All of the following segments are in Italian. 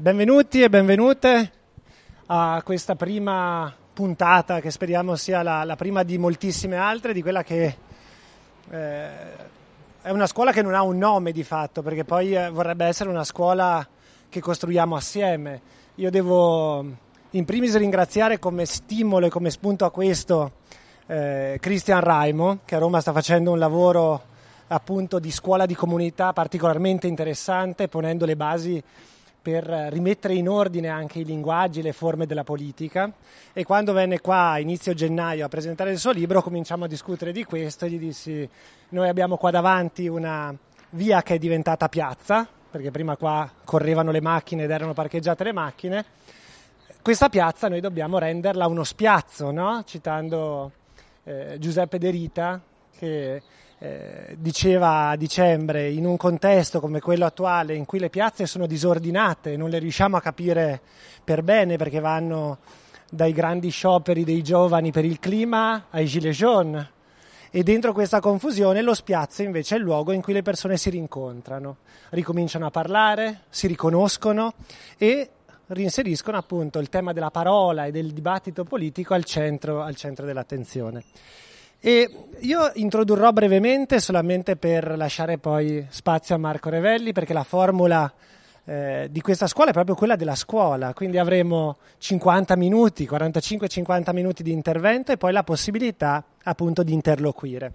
Benvenuti e benvenute a questa prima puntata che speriamo sia la, la prima di moltissime altre, di quella che eh, è una scuola che non ha un nome di fatto, perché poi eh, vorrebbe essere una scuola che costruiamo assieme. Io devo in primis ringraziare come stimolo e come spunto a questo eh, Christian Raimo, che a Roma sta facendo un lavoro appunto di scuola di comunità particolarmente interessante, ponendo le basi per rimettere in ordine anche i linguaggi, le forme della politica e quando venne qua a inizio gennaio a presentare il suo libro cominciamo a discutere di questo e gli dissi noi abbiamo qua davanti una via che è diventata piazza perché prima qua correvano le macchine ed erano parcheggiate le macchine questa piazza noi dobbiamo renderla uno spiazzo no? citando eh, Giuseppe De Rita che eh, diceva a dicembre, in un contesto come quello attuale in cui le piazze sono disordinate, non le riusciamo a capire per bene perché vanno dai grandi scioperi dei giovani per il clima ai gilets jaunes. E dentro questa confusione lo spiazzo invece è il luogo in cui le persone si rincontrano, ricominciano a parlare, si riconoscono e rinseriscono appunto il tema della parola e del dibattito politico al centro, al centro dell'attenzione. E io introdurrò brevemente, solamente per lasciare poi spazio a Marco Revelli, perché la formula eh, di questa scuola è proprio quella della scuola, quindi avremo 50 minuti, 45-50 minuti di intervento e poi la possibilità appunto di interloquire.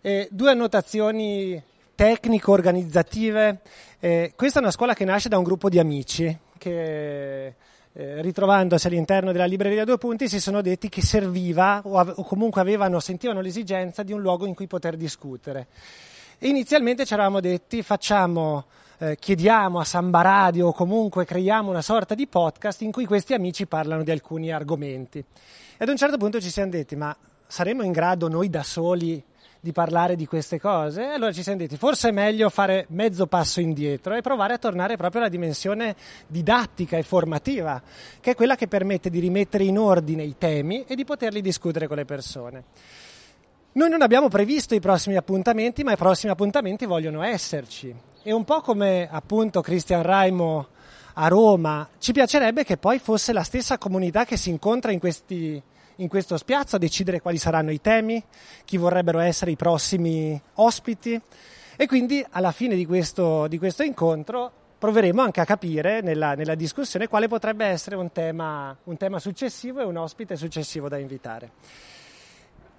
E due annotazioni tecnico-organizzative. Eh, questa è una scuola che nasce da un gruppo di amici che eh, ritrovandosi all'interno della libreria Due Punti, si sono detti che serviva o, av- o comunque avevano, sentivano l'esigenza di un luogo in cui poter discutere. E inizialmente ci eravamo detti facciamo, eh, chiediamo a Samba Radio o comunque creiamo una sorta di podcast in cui questi amici parlano di alcuni argomenti. E ad un certo punto ci siamo detti ma saremo in grado noi da soli di parlare di queste cose. Allora ci siamo detti, forse è meglio fare mezzo passo indietro e provare a tornare proprio alla dimensione didattica e formativa, che è quella che permette di rimettere in ordine i temi e di poterli discutere con le persone. Noi non abbiamo previsto i prossimi appuntamenti, ma i prossimi appuntamenti vogliono esserci. E un po' come appunto Christian Raimo a Roma, ci piacerebbe che poi fosse la stessa comunità che si incontra in questi in questo spiazzo a decidere quali saranno i temi, chi vorrebbero essere i prossimi ospiti e quindi alla fine di questo, di questo incontro proveremo anche a capire nella, nella, discussione quale potrebbe essere un tema, un tema successivo e un ospite successivo da invitare.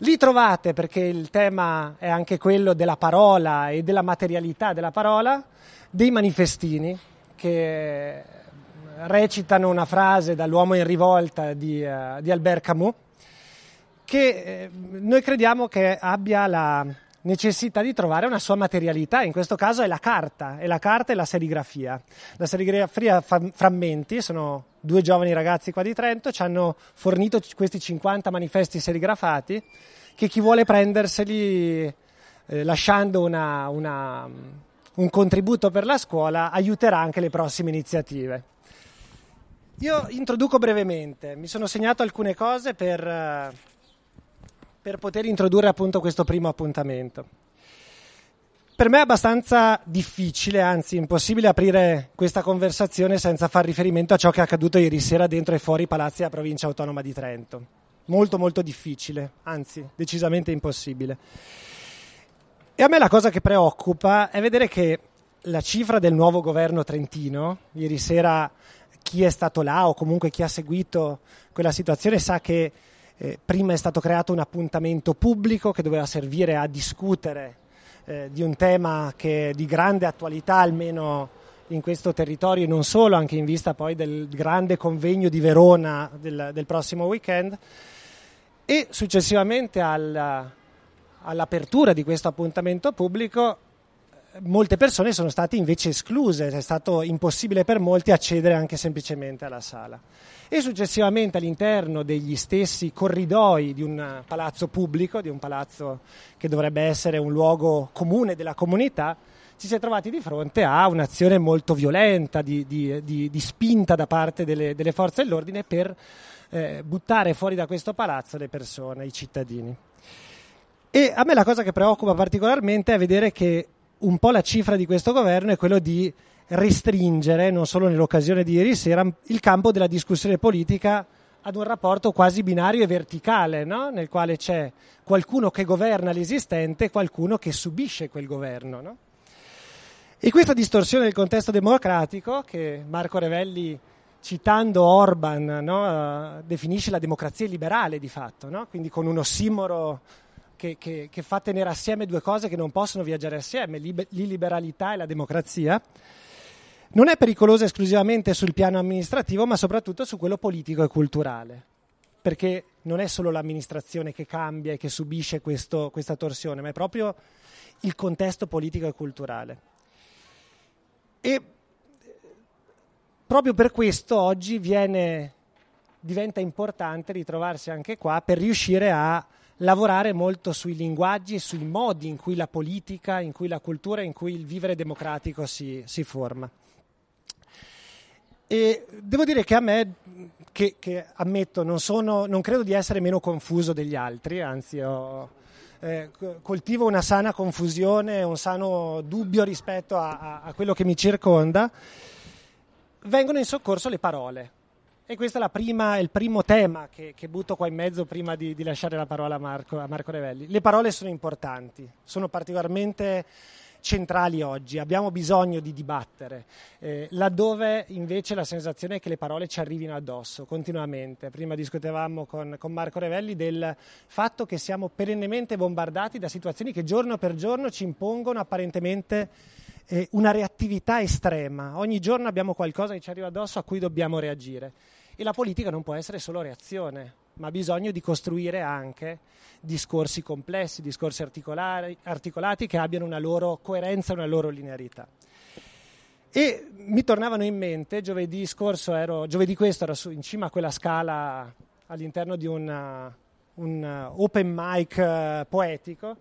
Lì trovate, perché il tema è anche quello della parola e della materialità della parola, dei manifestini che recitano una frase dall'uomo in rivolta di, uh, di Albert Camus che eh, noi crediamo che abbia la necessità di trovare una sua materialità, in questo caso è la carta, è la carta e la serigrafia. La serigrafia Frammenti, sono due giovani ragazzi qua di Trento, ci hanno fornito questi 50 manifesti serigrafati che chi vuole prenderseli eh, lasciando una, una, un contributo per la scuola aiuterà anche le prossime iniziative. Io introduco brevemente, mi sono segnato alcune cose per eh, per poter introdurre appunto questo primo appuntamento. Per me è abbastanza difficile, anzi impossibile, aprire questa conversazione senza far riferimento a ciò che è accaduto ieri sera dentro e fuori i palazzi della provincia autonoma di Trento. Molto molto difficile, anzi decisamente impossibile. E a me la cosa che preoccupa è vedere che la cifra del nuovo governo trentino, ieri sera chi è stato là o comunque chi ha seguito quella situazione sa che eh, prima è stato creato un appuntamento pubblico che doveva servire a discutere eh, di un tema che è di grande attualità, almeno in questo territorio e non solo, anche in vista poi del grande convegno di Verona del, del prossimo weekend. E successivamente alla, all'apertura di questo appuntamento pubblico molte persone sono state invece escluse, è stato impossibile per molti accedere anche semplicemente alla sala. E successivamente all'interno degli stessi corridoi di un palazzo pubblico, di un palazzo che dovrebbe essere un luogo comune della comunità, ci si è trovati di fronte a un'azione molto violenta, di, di, di, di spinta da parte delle, delle forze dell'ordine per eh, buttare fuori da questo palazzo le persone, i cittadini. E a me la cosa che preoccupa particolarmente è vedere che un po' la cifra di questo governo è quello di restringere, non solo nell'occasione di ieri sera, il campo della discussione politica ad un rapporto quasi binario e verticale, no? nel quale c'è qualcuno che governa l'esistente e qualcuno che subisce quel governo. No? E questa distorsione del contesto democratico, che Marco Revelli, citando Orban, no? definisce la democrazia liberale di fatto, quindi con un ossimoro che, che, che, fa tenere assieme due cose che non possono viaggiare assieme, l'illiberalità e la democrazia, non è pericolosa esclusivamente sul piano amministrativo, ma soprattutto su quello politico e culturale, perché non è solo l'amministrazione che cambia e che subisce questo, questa torsione, ma è proprio il contesto politico e culturale. E proprio per questo oggi viene, diventa importante ritrovarsi anche qua per riuscire a lavorare molto sui linguaggi e sui modi in cui la politica, in cui la cultura, in cui il vivere democratico si, si forma. E devo dire che a me, che, che ammetto, non, sono, non, credo di essere meno confuso degli altri, anzi ho, eh, coltivo una sana confusione, un sano dubbio rispetto a, a, a quello che mi circonda, vengono in soccorso le parole. E questo è, prima, il primo tema che, che, butto qua in mezzo prima di, di lasciare la parola a Marco, a Marco Revelli. Le parole sono importanti, sono particolarmente centrali oggi, abbiamo bisogno di dibattere, eh, laddove invece la sensazione è che le parole ci arrivino addosso continuamente. Prima discutevamo con, con Marco Revelli del fatto che siamo perennemente bombardati da situazioni che giorno per giorno ci impongono apparentemente eh, una reattività estrema. Ogni giorno abbiamo qualcosa che ci arriva addosso a cui dobbiamo reagire. E la politica non può essere solo reazione, ma ha bisogno di costruire anche discorsi complessi, discorsi articolati che abbiano una loro coerenza, una loro linearità. E mi tornavano in mente, giovedì scorso ero, giovedì questo ero in cima a quella scala all'interno di una, un open mic uh, poetico,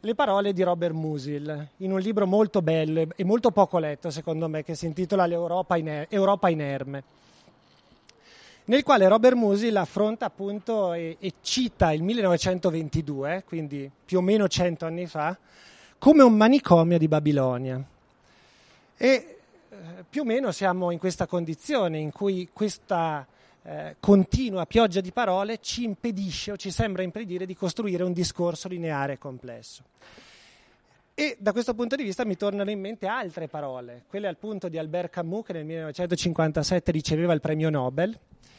le parole di Robert Musil in un libro molto bello e molto poco letto secondo me che si intitola L'Europa Europa inerme nel quale Robert Musil affronta appunto e, e, cita il 1922, quindi più o meno cento anni fa, come un manicomio di Babilonia. E eh, più o meno siamo in questa condizione in cui questa eh, continua pioggia di parole ci impedisce o ci sembra impedire di costruire un discorso lineare e complesso. E da questo punto di vista mi tornano in mente altre parole, quelle al punto di Albert Camus che nel 1957 riceveva il premio Nobel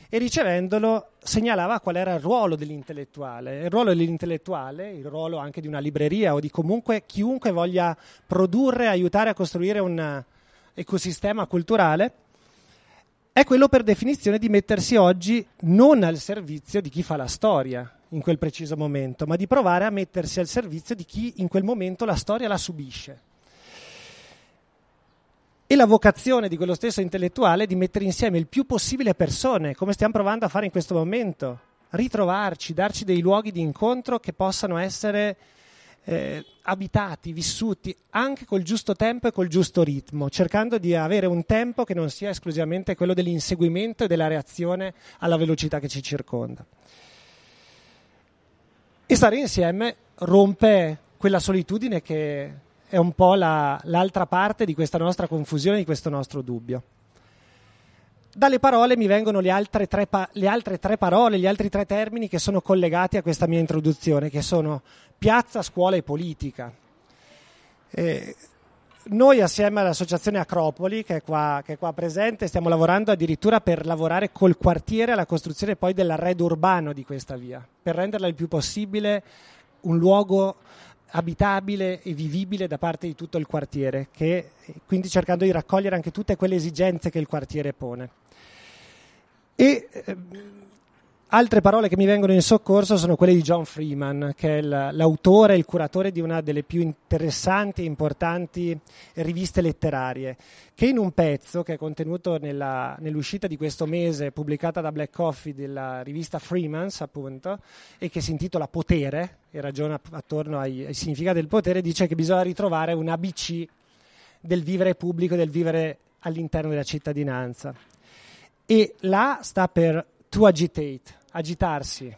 e ricevendolo segnalava qual era il ruolo dell'intellettuale. Il ruolo dell'intellettuale, il ruolo anche di una libreria o di comunque chiunque voglia produrre, aiutare a costruire un ecosistema culturale, è quello per definizione di mettersi oggi non al servizio di chi fa la storia in quel preciso momento, ma di provare a mettersi al servizio di chi in quel momento la storia la subisce e la vocazione di quello stesso intellettuale di mettere insieme il più possibile persone, come stiamo provando a fare in questo momento, ritrovarci, darci dei luoghi di incontro che possano essere eh, abitati, vissuti anche col giusto tempo e col giusto ritmo, cercando di avere un tempo che non sia esclusivamente quello dell'inseguimento e della reazione alla velocità che ci circonda. E stare insieme rompe quella solitudine che è un po' la, l'altra parte di questa nostra confusione, di questo nostro dubbio. Dalle parole mi vengono le altre, tre, le altre tre parole, gli altri tre termini che sono collegati a questa mia introduzione, che sono piazza, scuola e politica. Eh, noi assieme all'associazione Acropoli, che è, qua, che è, qua, presente, stiamo lavorando addirittura per lavorare col quartiere alla costruzione poi dell'arredo urbano di questa via, per renderla il più possibile un luogo abitabile e vivibile da parte di tutto il quartiere, che, quindi cercando di raccogliere anche tutte quelle esigenze che il quartiere pone. E eh, altre parole che mi vengono in soccorso sono quelle di John Freeman, che è l'autore e il curatore di una delle più interessanti e importanti riviste letterarie, che in un pezzo che è contenuto nella, nell'uscita di questo mese, pubblicata da Black Coffee della rivista Freemans, appunto, e che si intitola Potere, e ragiona attorno ai, ai significati del potere, dice che bisogna ritrovare un ABC del vivere pubblico, del vivere all'interno della cittadinanza. E l'A sta per to agitate, agitarsi.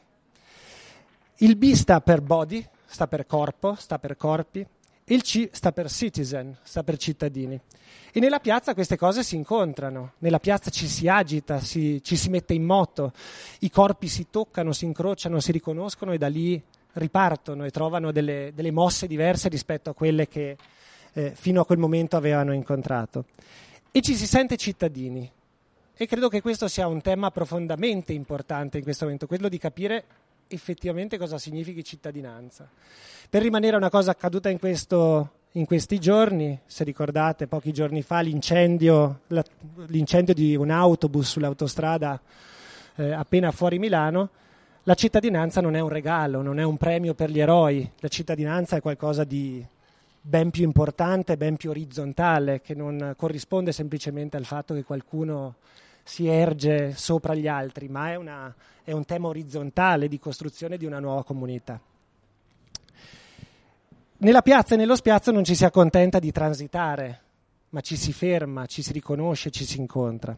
Il B sta per body, sta per corpo, sta per corpi, e il C sta per citizen, sta per cittadini. E nella piazza queste cose si incontrano, nella piazza ci si agita, si, ci si mette in moto, i corpi si toccano, si incrociano, si riconoscono e da lì ripartono e trovano delle, delle mosse diverse rispetto a quelle che eh, fino a quel momento avevano incontrato. E ci si sente cittadini. E credo che questo sia un tema profondamente importante in questo momento, quello di capire effettivamente cosa significhi cittadinanza. Per rimanere a una cosa accaduta in, questo, in questi giorni, se ricordate, pochi giorni fa l'incendio, la, l'incendio di un autobus sull'autostrada eh, appena fuori Milano, la cittadinanza non è un regalo, non è un premio per gli eroi, la cittadinanza è qualcosa di ben più importante, ben più orizzontale, che non corrisponde semplicemente al fatto che qualcuno si erge sopra gli altri, ma è, una, è un tema orizzontale di costruzione di una nuova comunità. Nella piazza e nello spiazzo non ci si accontenta di transitare, ma ci si ferma, ci si riconosce, ci si incontra.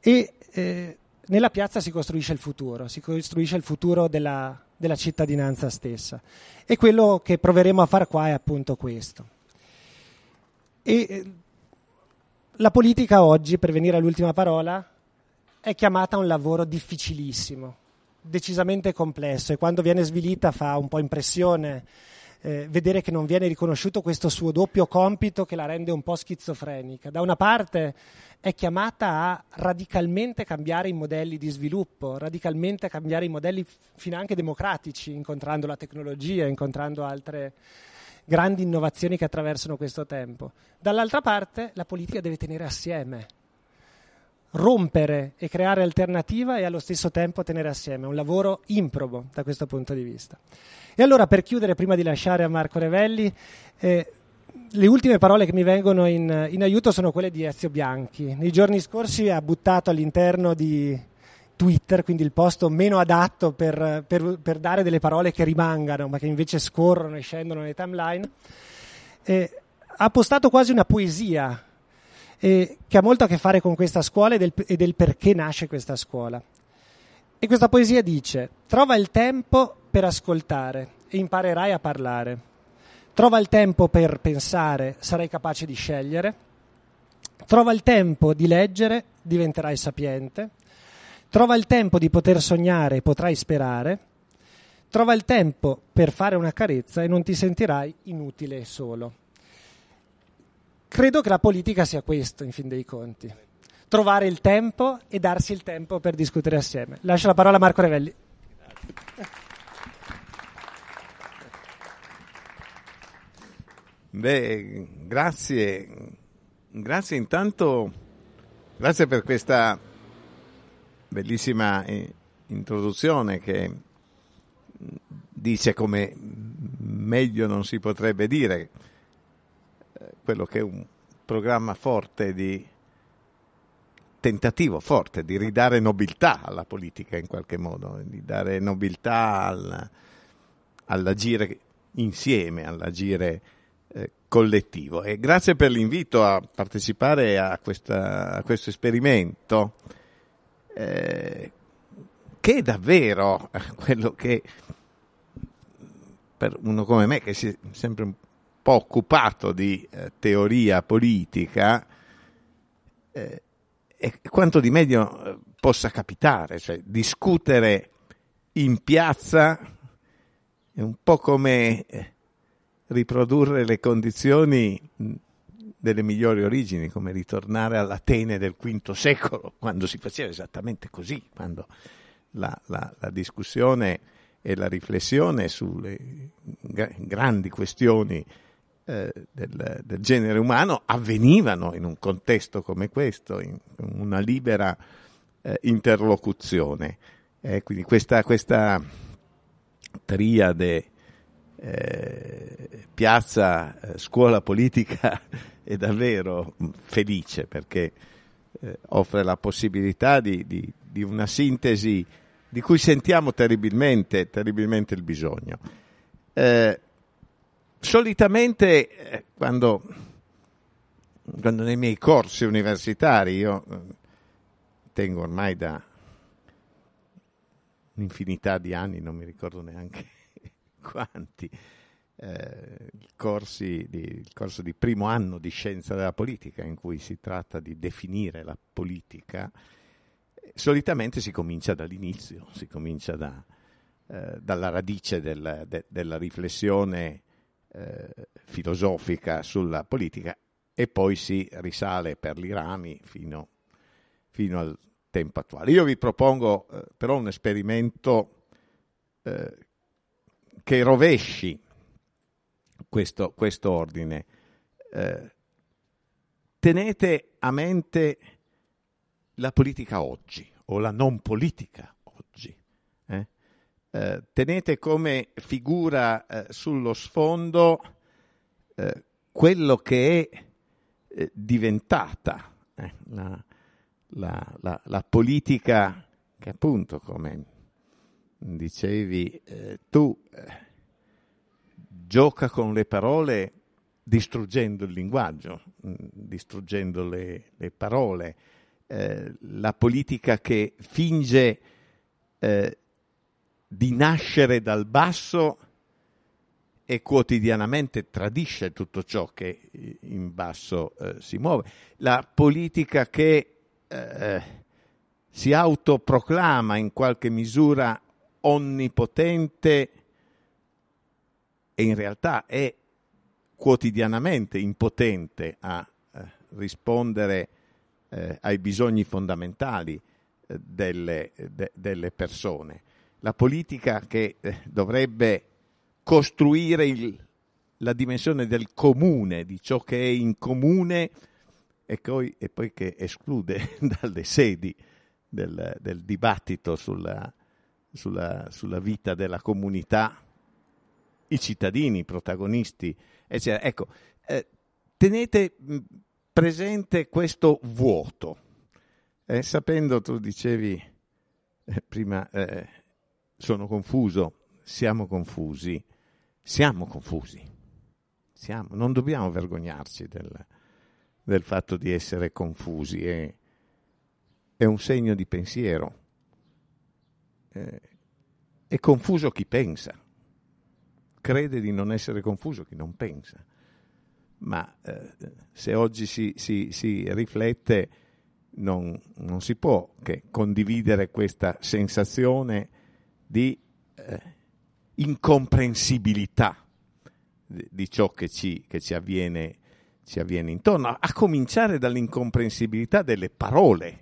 E eh, nella piazza si costruisce il futuro, si costruisce il futuro della, della cittadinanza stessa. E quello che proveremo a fare qua è appunto questo. E eh, la politica oggi, per venire all'ultima parola, è chiamata a un lavoro difficilissimo, decisamente complesso e quando viene svilita fa un po' impressione eh, vedere che non viene riconosciuto questo suo doppio compito che la rende un po' schizofrenica. Da una parte è chiamata a radicalmente cambiare i modelli di sviluppo, radicalmente cambiare i modelli finanche democratici, incontrando la tecnologia, incontrando altre grandi innovazioni che attraversano questo tempo. Dall'altra parte la politica deve tenere assieme, rompere e creare alternativa e allo stesso tempo tenere assieme. Un lavoro improbo da questo punto di vista. E allora per chiudere, prima di lasciare a Marco Revelli, eh, le ultime parole che mi vengono in, in, aiuto sono quelle di Ezio Bianchi. Nei giorni scorsi ha buttato all'interno di Twitter, quindi il posto meno adatto per, per, per dare delle parole che rimangano, ma che invece scorrono e scendono nei timeline, eh, ha postato quasi una poesia eh, che ha molto a che fare con questa scuola e del, e del perché nasce questa scuola. E questa poesia dice: Trova il tempo per ascoltare e imparerai a parlare. Trova il tempo per pensare, sarai capace di scegliere. Trova il tempo di leggere, diventerai sapiente. Trova il tempo di poter sognare e potrai sperare. Trova il tempo per fare una carezza e non ti sentirai inutile e solo. Credo che la politica sia questo, in fin dei conti. Trovare il tempo e darsi il tempo per discutere assieme. Lascio la parola a Marco Revelli. Beh, grazie. Grazie intanto, grazie per questa bellissima eh, introduzione che dice come meglio non si potrebbe dire eh, quello che è un programma forte di tentativo forte di ridare nobiltà alla politica in qualche modo, di dare nobiltà al, all'agire insieme, all'agire eh, collettivo. E grazie per l'invito a partecipare a, questa, a questo esperimento eh, che davvero quello che per uno come me che si è sempre un po' occupato di eh, teoria politica eh, è quanto di meglio eh, possa capitare, cioè discutere in piazza è un po' come eh, riprodurre le condizioni delle migliori origini, come ritornare all'Atene del V secolo, quando si faceva esattamente così, quando la, la, la discussione e la riflessione sulle grandi questioni eh, del, del, genere umano avvenivano in un contesto come questo, in una libera eh, interlocuzione. Eh, quindi questa, questa triade eh, piazza, eh, scuola politica è davvero felice perché eh, offre la possibilità di, di, di, una sintesi di cui sentiamo terribilmente, terribilmente il bisogno. Eh, solitamente eh, quando, quando, nei miei corsi universitari, io eh, tengo ormai da un'infinità di anni, non mi ricordo neanche quanti, eh, corsi di, il corso di primo anno di scienza della politica in cui si tratta di definire la politica, solitamente si comincia dall'inizio, si comincia da, eh, dalla radice del, de, della riflessione eh, filosofica sulla politica e poi si risale per i rami fino, fino al tempo attuale. Io vi propongo eh, però un esperimento eh, che rovesci questo, questo ordine. Eh, tenete a mente la politica oggi o la non politica oggi. Eh? Eh, tenete come figura eh, sullo sfondo eh, quello che è eh, diventata la, la, la, la, politica che appunto, come dicevi tu, gioca con le parole distruggendo il linguaggio, mm, distruggendo le, le parole, eh, la politica che finge eh, di nascere dal basso e quotidianamente tradisce tutto ciò che in basso eh, si muove, la politica che eh, si autoproclama in qualche misura onnipotente e in realtà è quotidianamente impotente a eh, rispondere eh, ai bisogni fondamentali eh, delle, de, delle, persone. La politica che eh, dovrebbe costruire il, la dimensione del comune, di ciò che è in comune e poi, e poi che esclude dalle sedi del, del dibattito sulla, sulla, sulla vita della comunità i cittadini, i protagonisti, eccetera. Ecco, eh, tenete presente questo vuoto, eh, sapendo, tu dicevi eh, prima, eh, sono confuso, siamo confusi, siamo confusi, siamo, non dobbiamo vergognarci del, del fatto di essere confusi, è, è un segno di pensiero. Eh, è confuso chi pensa crede di non essere confuso chi non pensa. Ma eh, se oggi si, si, si riflette non, non, si può che condividere questa sensazione di eh, incomprensibilità di, ciò che ci, che ci, avviene, ci avviene intorno, a cominciare dall'incomprensibilità delle parole,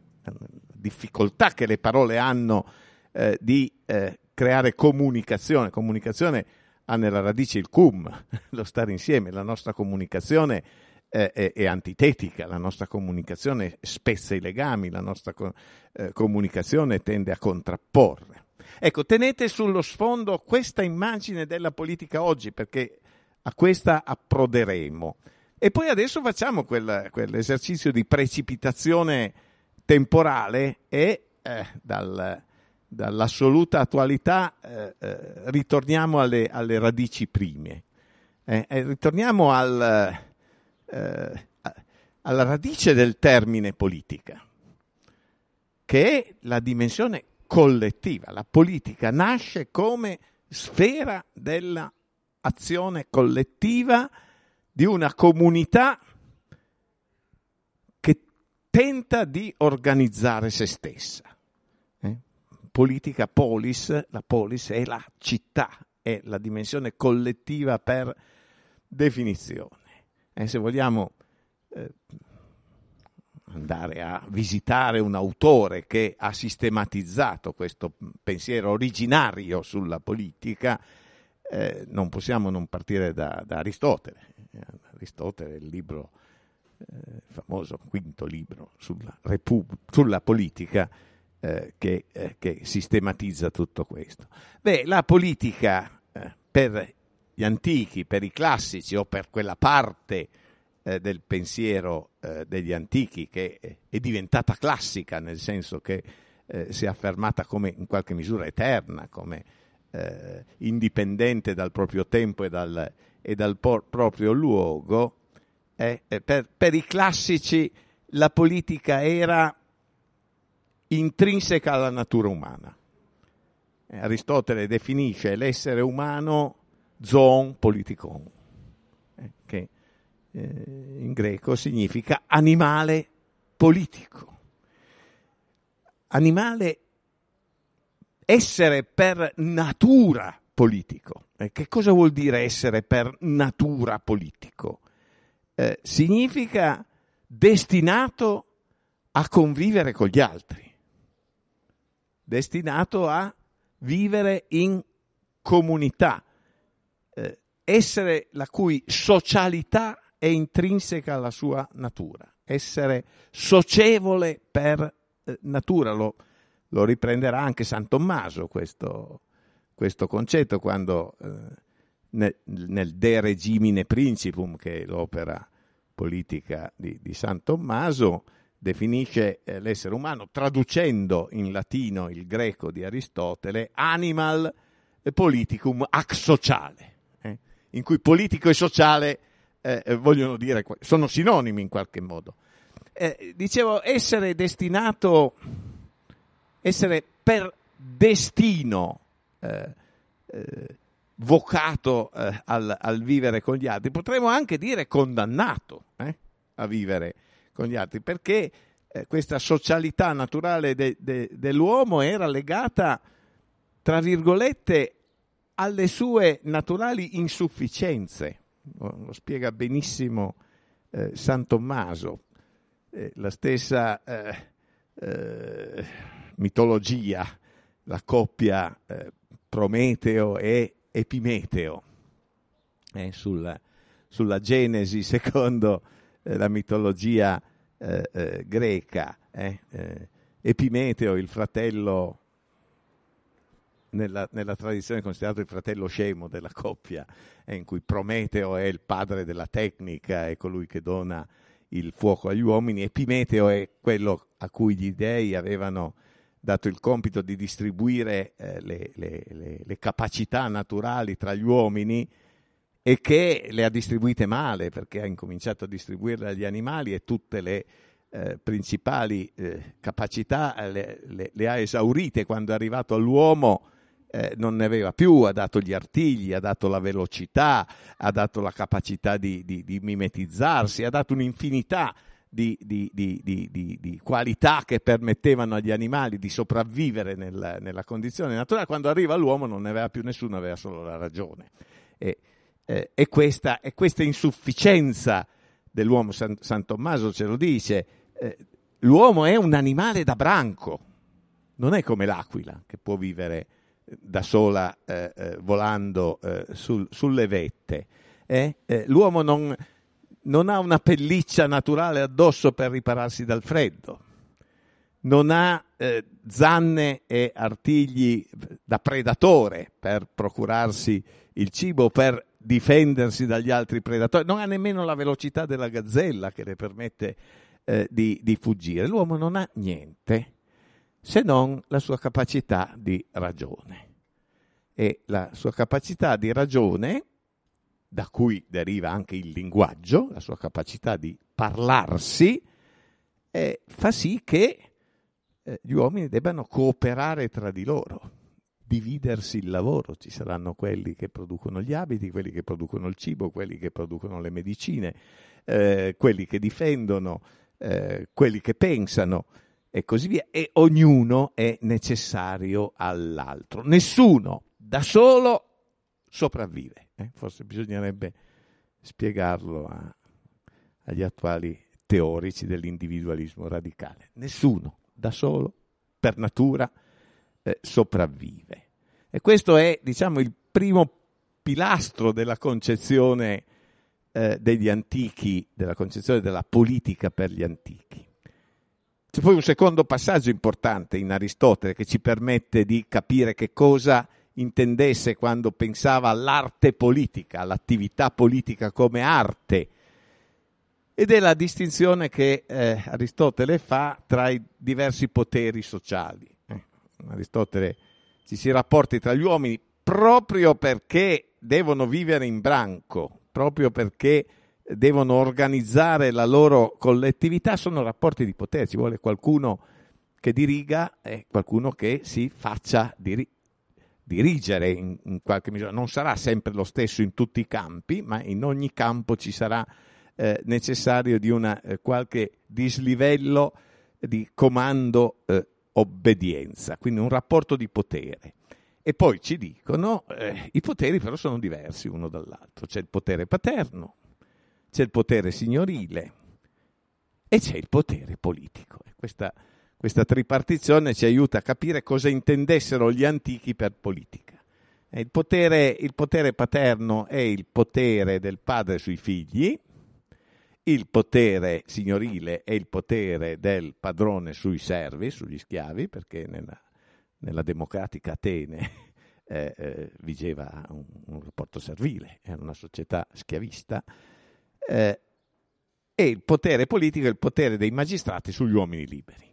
difficoltà che le parole hanno eh, di eh, creare comunicazione, comunicazione ha nella radice il cum, lo stare insieme, la nostra comunicazione è, è, è antitetica, la nostra comunicazione spezza i legami, la nostra eh, comunicazione tende a contrapporre. Ecco, tenete sullo sfondo questa immagine della politica oggi, perché a questa approderemo. E poi adesso facciamo quel, quell'esercizio di precipitazione temporale e eh, dal, dall'assoluta attualità eh, eh, ritorniamo alle, alle, radici prime, eh, ritorniamo al, eh, alla radice del termine politica, che è la dimensione collettiva. La politica nasce come sfera dell'azione collettiva di una comunità che tenta di organizzare se stessa politica polis, la polis è la città, è la dimensione collettiva per definizione. E se vogliamo eh, andare a visitare un autore che ha sistematizzato questo pensiero originario sulla politica, eh, non possiamo non partire da, da Aristotele. Aristotele, il libro eh, famoso, quinto libro sulla, Repub- sulla politica, eh, che, eh, che, sistematizza tutto questo. Beh, la politica eh, per gli antichi, per i classici o per quella parte eh, del pensiero eh, degli antichi che è diventata classica, nel senso che si è affermata come in qualche misura eterna, come indipendente dal proprio tempo e dal, e dal por- proprio luogo, per, per i classici la politica era intrinseca alla natura umana. Eh, Aristotele definisce l'essere umano zoon politikon, eh, che eh, in greco significa animale politico. Animale essere per natura politico. Che cosa vuol dire essere per natura politico? Significa destinato a convivere con gli altri, destinato a vivere in comunità, eh, essere la cui socialità è intrinseca alla sua natura, essere socievole per eh, natura. Lo, lo, riprenderà anche San Tommaso questo, questo concetto quando eh, nel, nel, De Regimine Principum, che è l'opera politica di, di San Tommaso, definisce eh, l'essere umano traducendo in latino il greco di Aristotele animal politicum ac sociale, eh, in cui politico e sociale eh, eh, vogliono dire, sono sinonimi in qualche modo. Eh, dicevo, essere destinato, essere per destino vocato al, al, vivere con gli altri, potremmo anche dire condannato a vivere con gli altri, perché questa socialità naturale de, de, dell'uomo era legata, tra virgolette, alle sue naturali insufficienze. Lo spiega benissimo eh, San Tommaso, eh, la stessa eh, eh mitologia, la coppia eh, Prometeo e Epimeteo, eh, sulla, sulla, Genesi secondo la mitologia greca. Epimeteo, il fratello nella, nella, tradizione considerato il fratello scemo della coppia, eh, in cui Prometeo è il padre della tecnica, è colui che dona il fuoco agli uomini, e Pimeteo è quello a cui gli dei avevano dato il compito di distribuire eh, le, le, le, le, capacità naturali tra gli uomini e che le ha distribuite male perché ha incominciato a distribuirle agli animali e tutte le eh, principali eh, capacità le, le, ha esaurite quando è arrivato all'uomo eh, non ne aveva più, ha dato gli artigli, ha dato la velocità, ha dato la capacità di, di, di mimetizzarsi, ha dato un'infinità di, di, qualità che permettevano agli animali di sopravvivere nel, nella condizione naturale. Quando arriva l'uomo non ne aveva più nessuno, aveva solo la ragione. E, eh, e, questa, e questa, insufficienza dell'uomo, San, San, Tommaso ce lo dice, eh, l'uomo è un animale da branco, non è come l'aquila che può vivere da sola eh, eh, volando eh, sul, sulle vette. Eh? Eh, l'uomo non, non, ha una pelliccia naturale addosso per ripararsi dal freddo, non ha eh, zanne e artigli da predatore per procurarsi il cibo, per difendersi dagli altri predatori, non ha nemmeno la velocità della gazzella che le permette di, di fuggire. L'uomo non ha niente se non la sua capacità di ragione. E la sua capacità di ragione, da cui deriva anche il linguaggio, la sua capacità di parlarsi, eh, fa sì che eh, gli uomini debbano cooperare tra di loro, dividersi il lavoro. Ci saranno quelli che producono gli abiti, quelli che producono il cibo, quelli che producono le medicine, eh, quelli che difendono, eh, quelli che pensano e così via, e ognuno è necessario all'altro. Nessuno da solo sopravvive. Eh? Forse bisognerebbe spiegarlo a, agli attuali teorici dell'individualismo radicale. Nessuno da solo, per natura, eh, sopravvive. E questo è, diciamo, il primo pilastro della concezione eh, degli antichi, della concezione della politica per gli antichi. C'è poi un secondo passaggio importante in Aristotele che ci permette di capire che cosa intendesse quando pensava all'arte politica, all'attività politica come arte. Ed è la distinzione che eh, Aristotele fa tra i diversi poteri sociali. Aristotele ci si rapporti tra gli uomini proprio perché devono vivere in branco, proprio perché devono organizzare la loro collettività, sono rapporti di potere, ci vuole qualcuno che diriga e qualcuno che si faccia diri- dirigere in, in, qualche misura. Non sarà sempre lo stesso in tutti i campi, ma in ogni campo ci sarà eh, necessario di una eh, qualche dislivello di comando eh, obbedienza, quindi un rapporto di potere. E poi ci dicono, eh, i poteri però sono diversi uno dall'altro, c'è il potere paterno, c'è il potere signorile e c'è il potere politico. Questa, questa tripartizione ci aiuta a capire cosa intendessero gli antichi per politica. Il potere, il potere paterno è il potere del padre sui figli, il potere signorile è il potere del padrone sui servi, sugli schiavi, perché nella, nella democratica Atene eh, eh, vigeva un, un, rapporto servile, era una società schiavista, eh, e il potere politico è il potere dei magistrati sugli uomini liberi.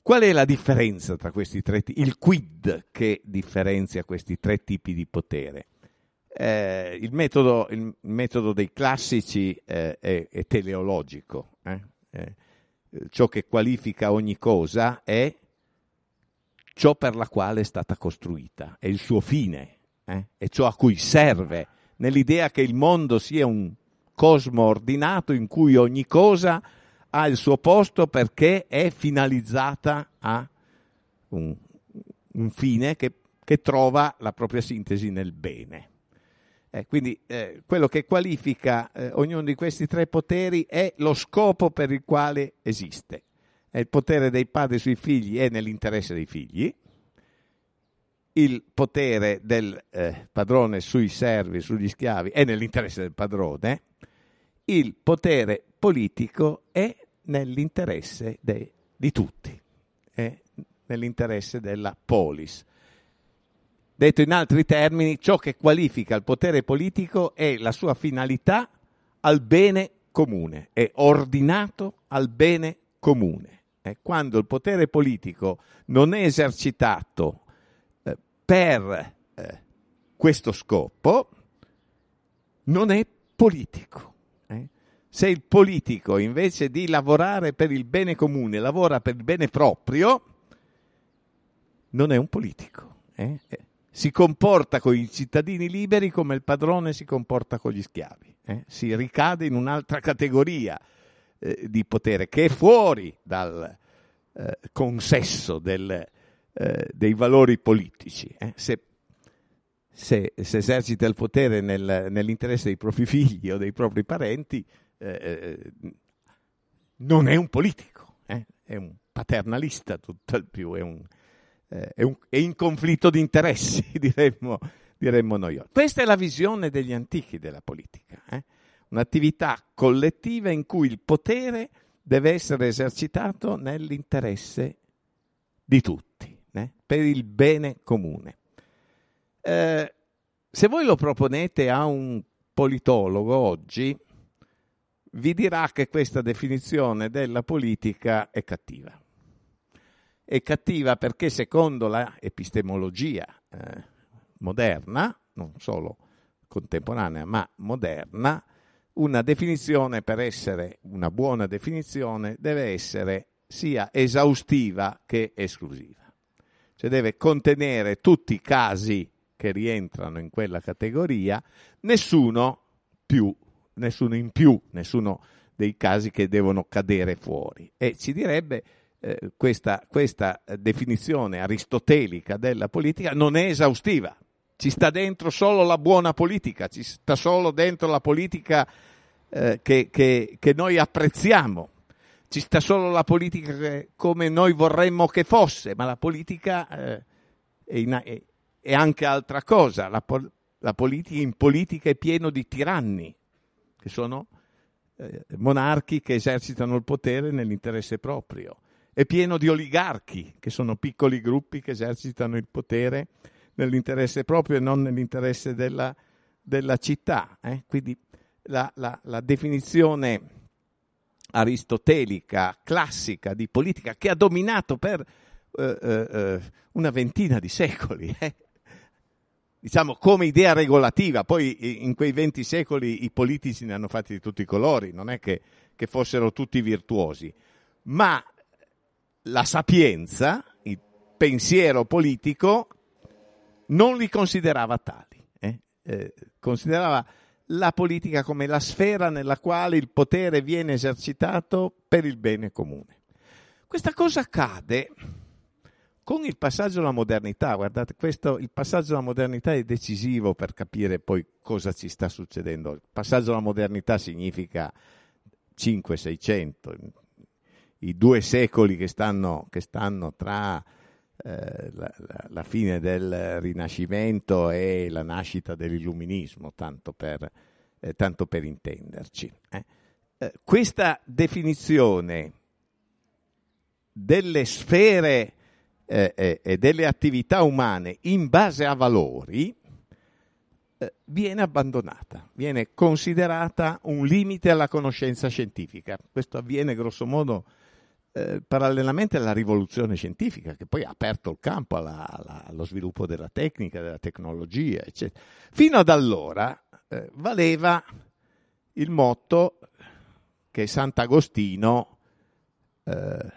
Qual è la differenza tra questi tre tipi? Il quid che differenzia questi tre tipi di potere? Eh, il, metodo, il, metodo, dei classici eh, è, è, teleologico. Eh? eh? ciò che qualifica ogni cosa è ciò per la quale è stata costruita, è il suo fine, eh? è ciò a cui serve, nell'idea che il mondo sia un cosmo ordinato in cui ogni cosa ha il suo posto perché è finalizzata a un, un fine che, che trova la propria sintesi nel bene. Eh, quindi eh, quello che qualifica eh, ognuno di questi tre poteri è lo scopo per il quale esiste. È il potere dei padri sui figli è nell'interesse dei figli, il potere del eh, padrone sui servi, sugli schiavi è nell'interesse del padrone, il potere politico è nell'interesse de, di tutti, è nell'interesse della polis. Detto in altri termini, ciò che qualifica il potere politico è la sua finalità al bene comune, è ordinato al bene comune. Eh, quando il potere politico non è esercitato eh, per eh, questo scopo, non è politico. Eh. Se il politico invece di lavorare per il bene comune lavora per il bene proprio, non è un politico. Eh si comporta con i cittadini liberi come il padrone si comporta con gli schiavi. Eh? Si ricade in un'altra categoria eh, di potere che è fuori dal eh, consesso del, eh, dei valori politici. Eh. Se, se, se, esercita il potere nel, nell'interesse dei propri figli o dei propri parenti, eh, non è un politico, è un paternalista tutt'al più, è un eh, è, un, è, in conflitto di interessi, diremmo, diremmo, noi. Questa è la visione degli antichi della politica, eh? un'attività collettiva in cui il potere deve essere esercitato nell'interesse di tutti, eh? per il bene comune. Eh, se voi lo proponete a un politologo oggi, vi dirà che questa definizione della politica è cattiva è cattiva perché secondo la epistemologia eh, moderna, non solo contemporanea, ma moderna, una definizione per essere una buona definizione deve essere sia esaustiva che esclusiva. Cioè deve contenere tutti i casi che rientrano in quella categoria, nessuno più, nessuno in più, nessuno dei casi che devono cadere fuori. E ci direbbe eh, questa, questa definizione aristotelica della politica non è esaustiva. Ci sta dentro solo la buona politica, ci sta solo dentro la politica eh, che, che, che, noi apprezziamo, ci sta solo la politica come noi vorremmo che fosse, ma la politica eh, è, in, è, è, anche altra cosa. La, la, politica, in politica è pieno di tiranni, che sono eh, monarchi che esercitano il potere nell'interesse proprio è pieno di oligarchi, che sono piccoli gruppi che esercitano il potere nell'interesse proprio e non nell'interesse della, della città. Eh? Quindi la, la, la, definizione aristotelica classica di politica che ha dominato per eh, eh, eh una ventina di secoli, eh? diciamo come idea regolativa, poi in quei venti secoli i politici ne hanno fatti di tutti i colori, non è che, che fossero tutti virtuosi, ma la sapienza, il pensiero politico, non li considerava tali, eh? Eh, considerava la politica come la sfera nella quale il potere viene esercitato per il bene comune. Questa cosa accade con il passaggio alla modernità. Guardate, questo, il passaggio alla modernità è decisivo per capire poi cosa ci sta succedendo. Il passaggio alla modernità significa 5-600, i due secoli che stanno, che stanno tra eh, la, la, fine del Rinascimento e la nascita dell'Illuminismo, tanto per, eh, tanto per intenderci. Eh. eh questa definizione delle sfere eh, eh, e delle attività umane in base a valori viene abbandonata, viene considerata un limite alla conoscenza scientifica. Questo avviene grosso modo eh, parallelamente alla rivoluzione scientifica, che poi ha aperto il campo alla, alla, allo sviluppo della tecnica, della tecnologia, eccetera. Fino ad allora eh, valeva il motto che Sant'Agostino eh,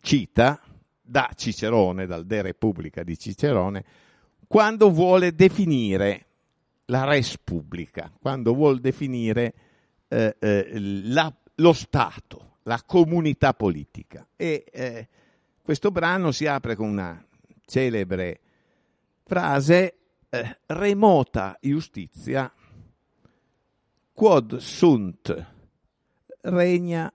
cita da Cicerone, dal De Repubblica di Cicerone, quando vuole definire la res pubblica, quando vuole definire eh, eh, la, lo Stato la comunità politica. E eh, questo brano si apre con una celebre frase, eh, remota giustizia, quod sunt regna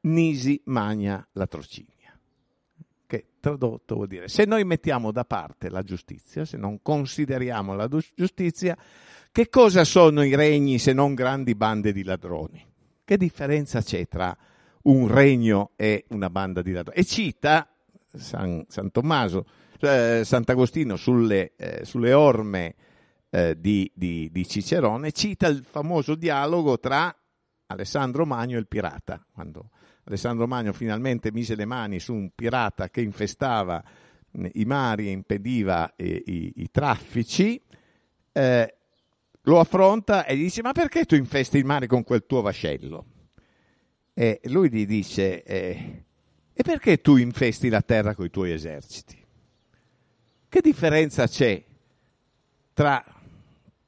nisi magna latrocinia. Che tradotto vuol dire, se noi mettiamo da parte la giustizia, se non consideriamo la giustizia, che cosa sono i regni se non grandi bande di ladroni? Che differenza c'è tra un regno e una banda di ladroni? E cita San, San Tommaso, eh, Sant'Agostino sulle, eh, sulle orme eh, di, di, di, Cicerone, cita il famoso dialogo tra Alessandro Magno e il pirata, quando Alessandro Magno finalmente mise le mani su un pirata che infestava i mari e impediva i, i, i traffici, eh, lo affronta e gli dice ma perché tu infesti il mare con quel tuo vascello? E lui gli dice eh, e perché tu infesti la terra con i tuoi eserciti? Che differenza c'è tra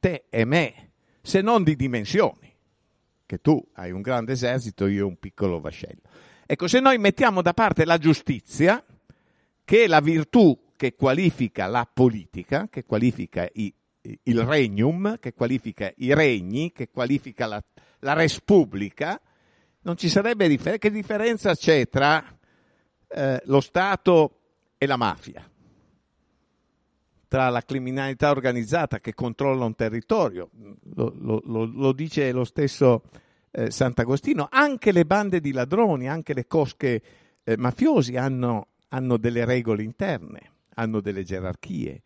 te e me se non di dimensioni? Che tu hai un grande esercito, io un piccolo vascello. Ecco, se noi mettiamo da parte la giustizia, che è la virtù che qualifica la politica, che qualifica i il regnum, che qualifica i regni, che qualifica la, la res pubblica, non ci sarebbe differenza. Che differenza c'è tra eh, lo Stato e la mafia? Tra la criminalità organizzata che controlla un territorio, lo, lo, lo, lo dice lo stesso eh, Sant'Agostino, anche le bande di ladroni, anche le cosche eh, mafiosi hanno, hanno delle regole interne, hanno delle gerarchie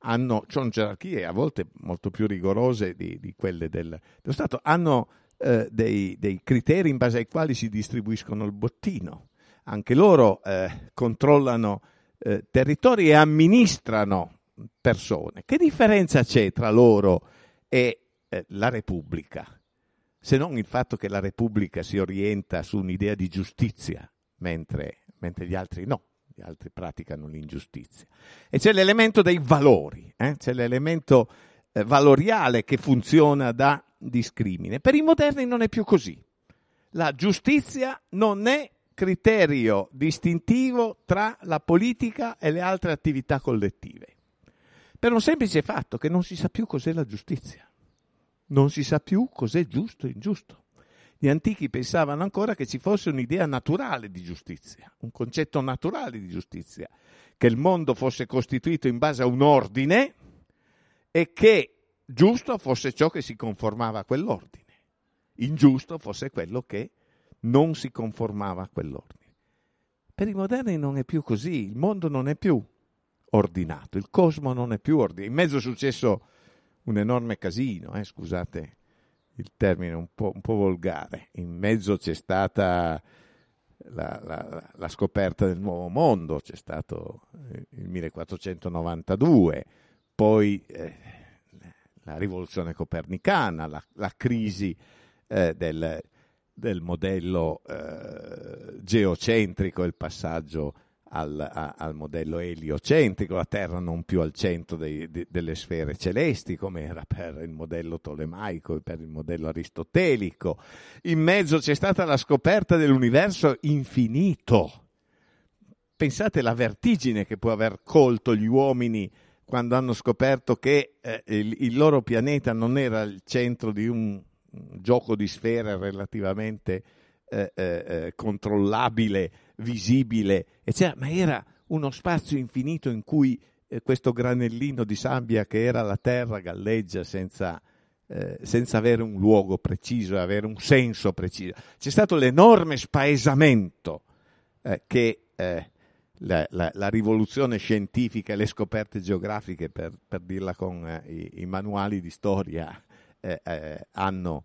hanno, sono gerarchie a volte molto più rigorose di, di quelle del, dello Stato, hanno eh, dei, dei, criteri in base ai quali si distribuiscono il bottino. Anche loro eh, controllano eh, territori e amministrano persone. Che differenza c'è tra loro e eh, la Repubblica? Se non il fatto che la Repubblica si orienta su un'idea di giustizia, mentre, mentre gli altri no gli altri praticano l'ingiustizia. E c'è l'elemento dei valori, eh? c'è l'elemento eh, valoriale che funziona da discrimine. Per i moderni non è più così. La giustizia non è criterio distintivo tra la politica e le altre attività collettive. Per un semplice fatto che non si sa più cos'è la giustizia. Non si sa più cos'è giusto e ingiusto. Gli antichi pensavano ancora che ci fosse un'idea naturale di giustizia, un concetto naturale di giustizia, che il mondo fosse costituito in base a un ordine e che giusto fosse ciò che si conformava a quell'ordine, ingiusto fosse quello che non si conformava a quell'ordine. Per i moderni non è più così, il mondo non è più ordinato, il cosmo non è più ordinato. In mezzo è successo un enorme casino, eh, scusate il termine un po', un po', volgare. In mezzo c'è stata la, la, la, scoperta del nuovo mondo, c'è stato il 1492, poi eh, la rivoluzione copernicana, la, la crisi eh, del, del, modello eh, geocentrico, il passaggio al, a, al, modello eliocentrico, la Terra non più al centro dei, de, delle sfere celesti, come era per il modello tolemaico e per il modello aristotelico. In mezzo c'è stata la scoperta dell'universo infinito. Pensate alla vertigine che può aver colto gli uomini quando hanno scoperto che eh, il, il, loro pianeta non era il centro di un, gioco di sfere relativamente eh, eh, eh controllabile, visibile, eccetera, ma era uno spazio infinito in cui eh, questo granellino di sabbia che era la Terra galleggia senza, eh, senza avere un luogo preciso, avere un senso preciso. C'è stato l'enorme spaesamento che la, la, la, rivoluzione scientifica e le scoperte geografiche, per, per dirla con eh, i, i, manuali di storia, eh, eh, hanno,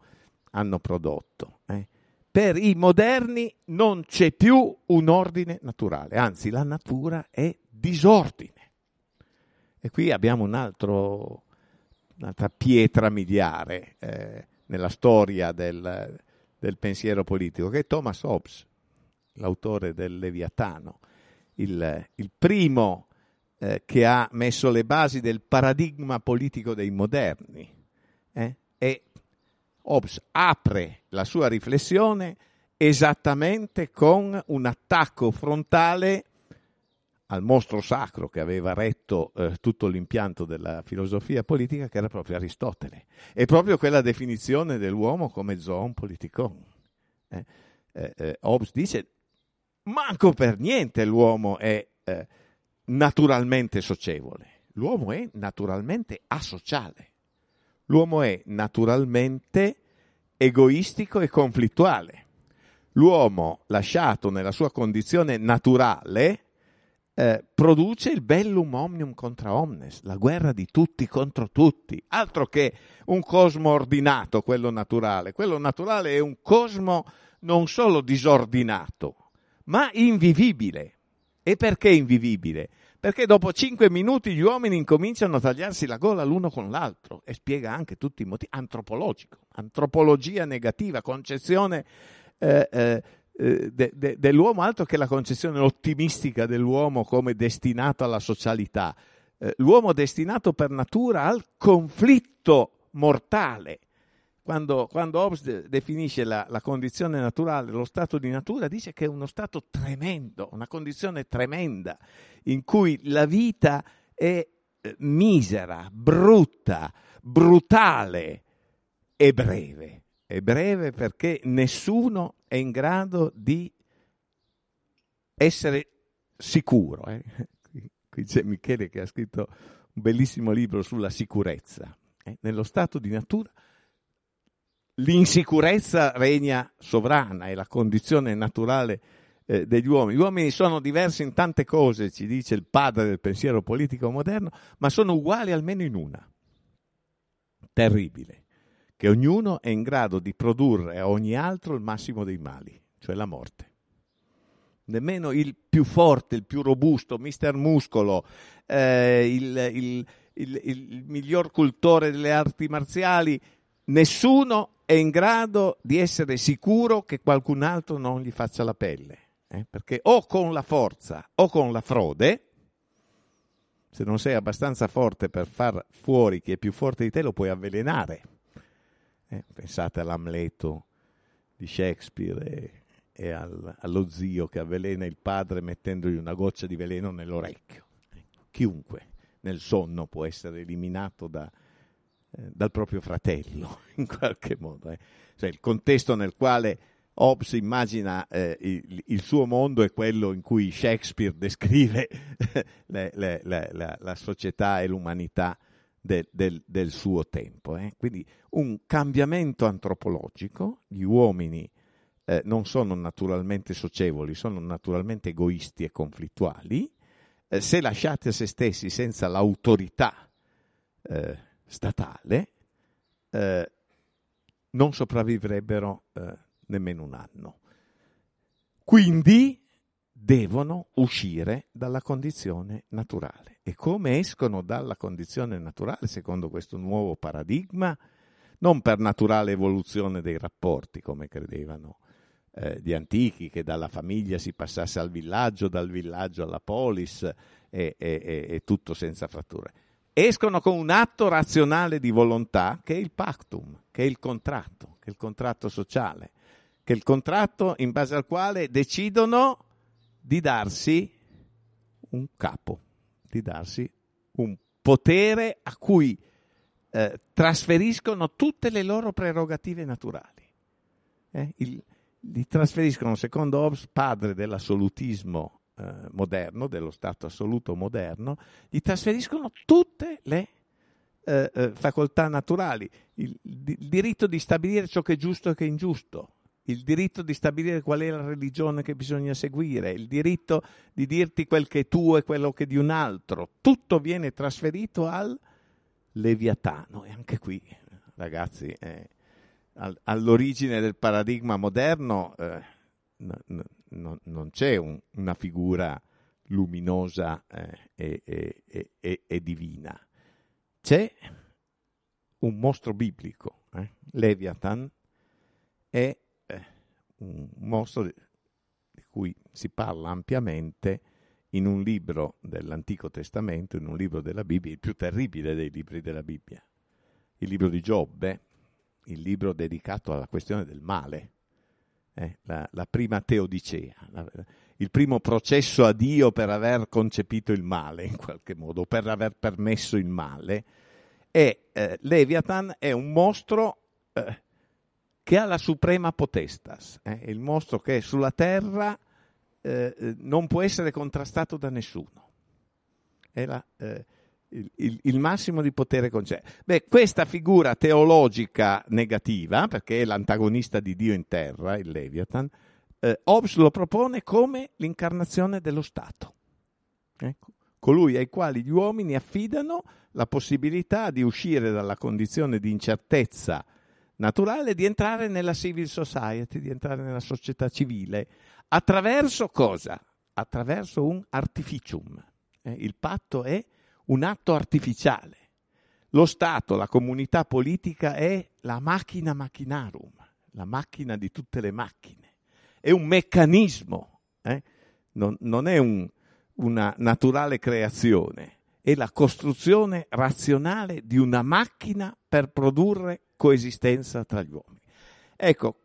hanno, prodotto. Eh. Per i moderni non c'è più un ordine naturale, anzi la natura è disordine. E qui abbiamo un altro, un'altra pietra miliare eh, nella storia del, del pensiero politico, che è Thomas Hobbes, l'autore del Leviatano il, il primo eh, che ha messo le basi del paradigma politico dei moderni. Eh? E Hobbes apre la sua riflessione esattamente con un attacco frontale al mostro sacro che aveva retto eh, tutto l'impianto della filosofia politica, che era proprio Aristotele. E proprio quella definizione dell'uomo come zoon politikon. Eh, eh, eh Hobbes dice manco per niente l'uomo è eh, naturalmente socievole. L'uomo è naturalmente asociale. L'uomo è naturalmente egoistico e conflittuale. L'uomo, lasciato nella sua condizione naturale, eh, produce il bellum omnium contra omnes, la guerra di tutti contro tutti, altro che un cosmo ordinato, quello naturale. Quello naturale è un cosmo non solo disordinato, ma invivibile. E perché invivibile? Perché dopo cinque minuti gli uomini incominciano a tagliarsi la gola l'uno con l'altro e spiega anche tutti i motivi. Antropologico, antropologia negativa, concezione eh, eh, eh, de, de, dell'uomo, altro che la concezione ottimistica dell'uomo come destinato alla socialità. Eh, l'uomo destinato per natura al conflitto mortale quando, quando Hobbes de- definisce la, la, condizione naturale, lo stato di natura, dice che è uno stato tremendo, una condizione tremenda, in cui la vita è eh, misera, brutta, brutale e breve. È breve perché nessuno è in grado di essere sicuro. Eh? Qui c'è Michele che ha scritto un bellissimo libro sulla sicurezza. Eh? Nello stato di natura l'insicurezza regna sovrana, è la condizione naturale eh, degli uomini. Gli uomini sono diversi in tante cose, ci dice il padre del pensiero politico moderno, ma sono uguali almeno in una. Terribile, che ognuno è in grado di produrre a ogni altro il massimo dei mali, cioè la morte. Nemmeno il più forte, il più robusto, mister muscolo, eh, il, il, il, il miglior cultore delle arti marziali, nessuno è in grado di essere sicuro che qualcun altro non gli faccia la pelle. Eh? Perché o con la forza o con la frode, se non sei abbastanza forte per far fuori chi è più forte di te, lo puoi avvelenare. Eh? Pensate all'Amleto di Shakespeare e, e al, allo zio che avvelena il padre mettendogli una goccia di veleno nell'orecchio. Chiunque nel sonno può essere eliminato da, dal proprio fratello, in qualche modo. Eh. Cioè, il contesto nel quale Hobbes immagina eh, il, il, suo mondo è quello in cui Shakespeare descrive le, le, le, la, la, società e l'umanità del, del, del suo tempo. Eh. Quindi un cambiamento antropologico, gli uomini eh, non sono naturalmente socievoli, sono naturalmente egoisti e conflittuali, eh, se lasciati a se stessi senza l'autorità eh, statale, eh, non sopravvivrebbero eh, nemmeno un anno. Quindi devono uscire dalla condizione naturale. E come escono dalla condizione naturale, secondo questo nuovo paradigma? Non per naturale evoluzione dei rapporti, come credevano eh, di antichi, che dalla famiglia si passasse al villaggio, dal villaggio alla polis e, e, e tutto senza fratture. Escono con un atto razionale di volontà che è il pactum, che è il contratto, che è il contratto sociale, che è il contratto in base al quale decidono di darsi un capo, di darsi un potere a cui eh, trasferiscono tutte le loro prerogative naturali. Eh, il, li trasferiscono, secondo Hobbes, padre dell'assolutismo eh, moderno, dello Stato assoluto moderno, gli trasferiscono tutte le eh, eh, facoltà naturali, il, il, diritto di stabilire ciò che è giusto e che è ingiusto, il diritto di stabilire qual è la religione che bisogna seguire, il diritto di dirti quel che è tuo e quello che è di un altro, tutto viene trasferito al Leviatano. E anche qui, ragazzi, eh, al, all'origine del paradigma moderno eh, non c'è un, una figura luminosa eh, e, e, e, e, divina, c'è un mostro biblico. Eh. Leviathan è eh, un mostro di cui si parla ampiamente in un libro dell'Antico Testamento, in un libro della Bibbia, il più terribile dei libri della Bibbia, il libro di Giobbe, il libro dedicato alla questione del male, eh, la, la, prima teodicea, la, il primo processo a Dio per aver concepito il male, in qualche modo, per aver permesso il male, e eh, Leviathan è un mostro eh, che ha la suprema potestas, eh, il mostro che sulla terra eh, non può essere contrastato da nessuno. È la, eh, il, il, il, massimo di potere concesso. Beh, questa figura teologica negativa, perché è l'antagonista di Dio in terra, il Leviathan, eh, Hobbes lo propone come l'incarnazione dello Stato. Ecco. Colui ai quali gli uomini affidano la possibilità di uscire dalla condizione di incertezza naturale di entrare nella civil society, di entrare nella società civile. Attraverso cosa? Attraverso un artificium. Eh, il patto è un atto artificiale. Lo Stato, la comunità politica è la macchina macchinarum, la macchina di tutte le macchine. È un meccanismo, eh? non, non, è un, una naturale creazione, è la costruzione razionale di una macchina per produrre coesistenza tra gli uomini. Ecco,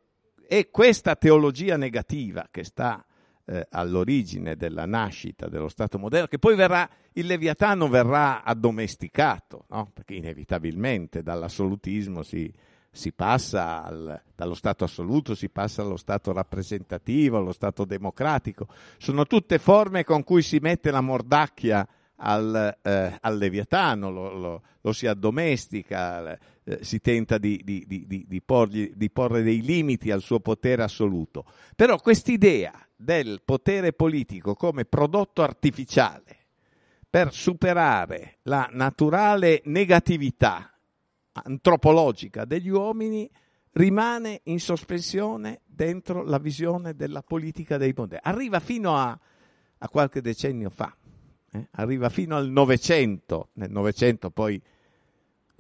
è questa teologia negativa che sta eh, all'origine della nascita dello Stato moderno, che poi verrà, il Leviatano verrà addomesticato, no? perché inevitabilmente dall'assolutismo si, si passa al, dallo Stato assoluto, si passa allo Stato rappresentativo, allo Stato democratico. Sono tutte forme con cui si mette la mordacchia al, eh, al Leviatano, lo, lo, lo, si addomestica, eh, si tenta di, di, di, porgli, di porre dei limiti al suo potere assoluto. Però quest'idea del potere politico come prodotto artificiale per superare la naturale negatività antropologica degli uomini rimane in sospensione dentro la visione della politica dei moderni. Arriva fino a, a qualche decennio fa, eh? arriva fino al Novecento, nel Novecento poi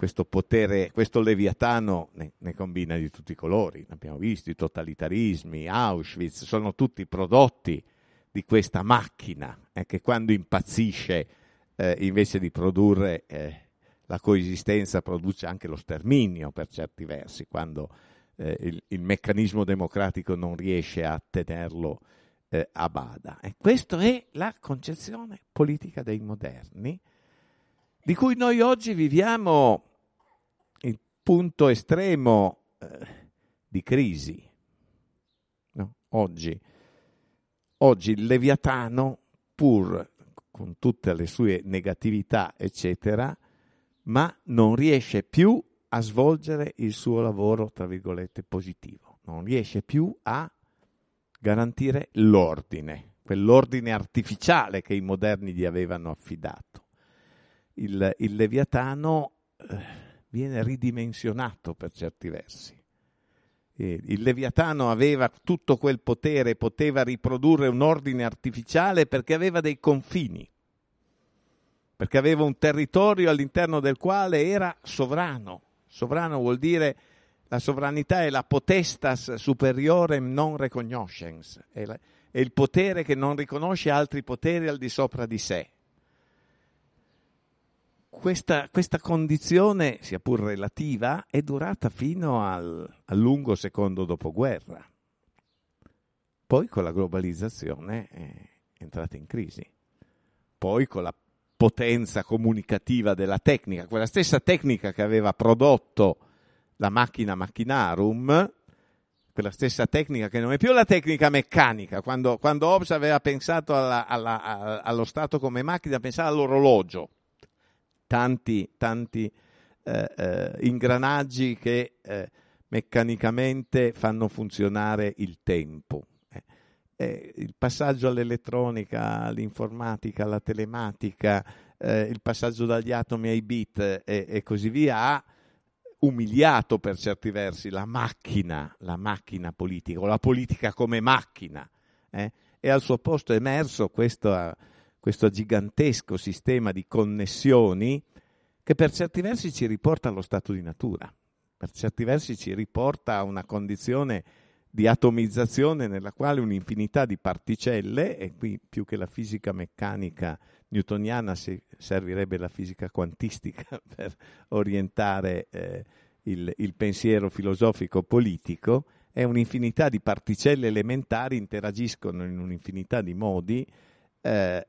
questo potere, questo leviatano ne, ne, combina di tutti i colori, abbiamo visto i totalitarismi, Auschwitz, sono tutti prodotti di questa macchina eh, che quando impazzisce eh, invece di produrre eh, la coesistenza produce anche lo sterminio per certi versi, quando eh, il, il, meccanismo democratico non riesce a tenerlo eh, a bada. E questa è la concezione politica dei moderni, di cui noi oggi viviamo punto estremo eh, di crisi. No? Oggi, oggi il Leviatano, pur con tutte le sue negatività, eccetera, ma non riesce più a svolgere il suo lavoro, tra virgolette, positivo. Non riesce più a garantire l'ordine, quell'ordine artificiale che i moderni gli avevano affidato. Il, il Leviatano eh, viene ridimensionato per certi versi. Il Leviatano aveva tutto quel potere, poteva riprodurre un ordine artificiale perché aveva dei confini, perché aveva un territorio all'interno del quale era sovrano. Sovrano vuol dire La sovranità è la potestas superiorem non recognoscens, è il potere che non riconosce altri poteri al di sopra di sé. Questa, questa, condizione, sia pur relativa, è durata fino al, al, lungo secondo dopoguerra. Poi con la globalizzazione è entrata in crisi. Poi con la potenza comunicativa della tecnica, quella stessa tecnica che aveva prodotto la macchina macchinarum, quella stessa tecnica che non è più la tecnica meccanica. Quando, quando Hobbes aveva pensato alla, alla, allo Stato come macchina, pensava all'orologio tanti, tanti eh, eh, ingranaggi che eh, meccanicamente fanno funzionare il tempo. Eh, eh, il passaggio all'elettronica, all'informatica, alla telematica, eh, il passaggio dagli atomi ai bit e così via ha umiliato per certi versi la macchina, la macchina politica o la politica come macchina. E al suo posto è emerso questo questo gigantesco sistema di connessioni che per certi versi ci riporta allo stato di natura, per certi versi ci riporta a una condizione di atomizzazione nella quale un'infinità di particelle, e qui più che la fisica meccanica newtoniana servirebbe la fisica quantistica per orientare eh, il, il pensiero filosofico politico, è un'infinità di particelle elementari interagiscono in un'infinità di modi eh,